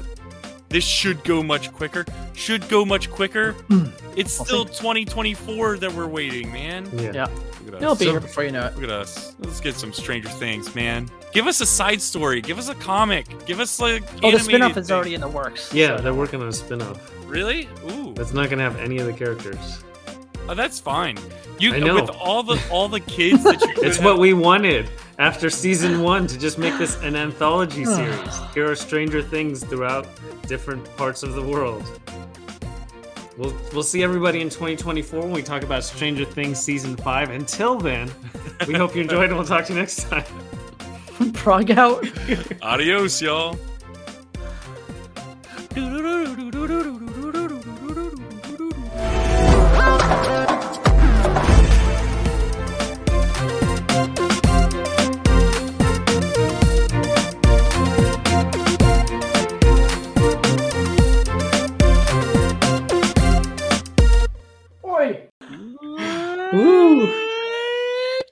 This should go much quicker. Should go much quicker. Hmm. It's still 2024 that we're waiting, man. Yeah. yeah. Look at It'll us. be here before you know it. Look at us. Let's get some Stranger Things, man. Give us a side story. Give us a comic. Give us like. Oh, the spinoff animated is thing. already in the works. Yeah, so- they're working on a spin-off. Really? Ooh, That's not gonna have any of the characters. oh, that's fine. You I know. with all the all the kids that you. could It's have- what we wanted after season one to just make this an anthology series. Here are Stranger Things throughout different parts of the world. We'll we'll see everybody in 2024 when we talk about Stranger Things season five. Until then, we hope you enjoyed and we'll talk to you next time. Prog out. Adios, y'all.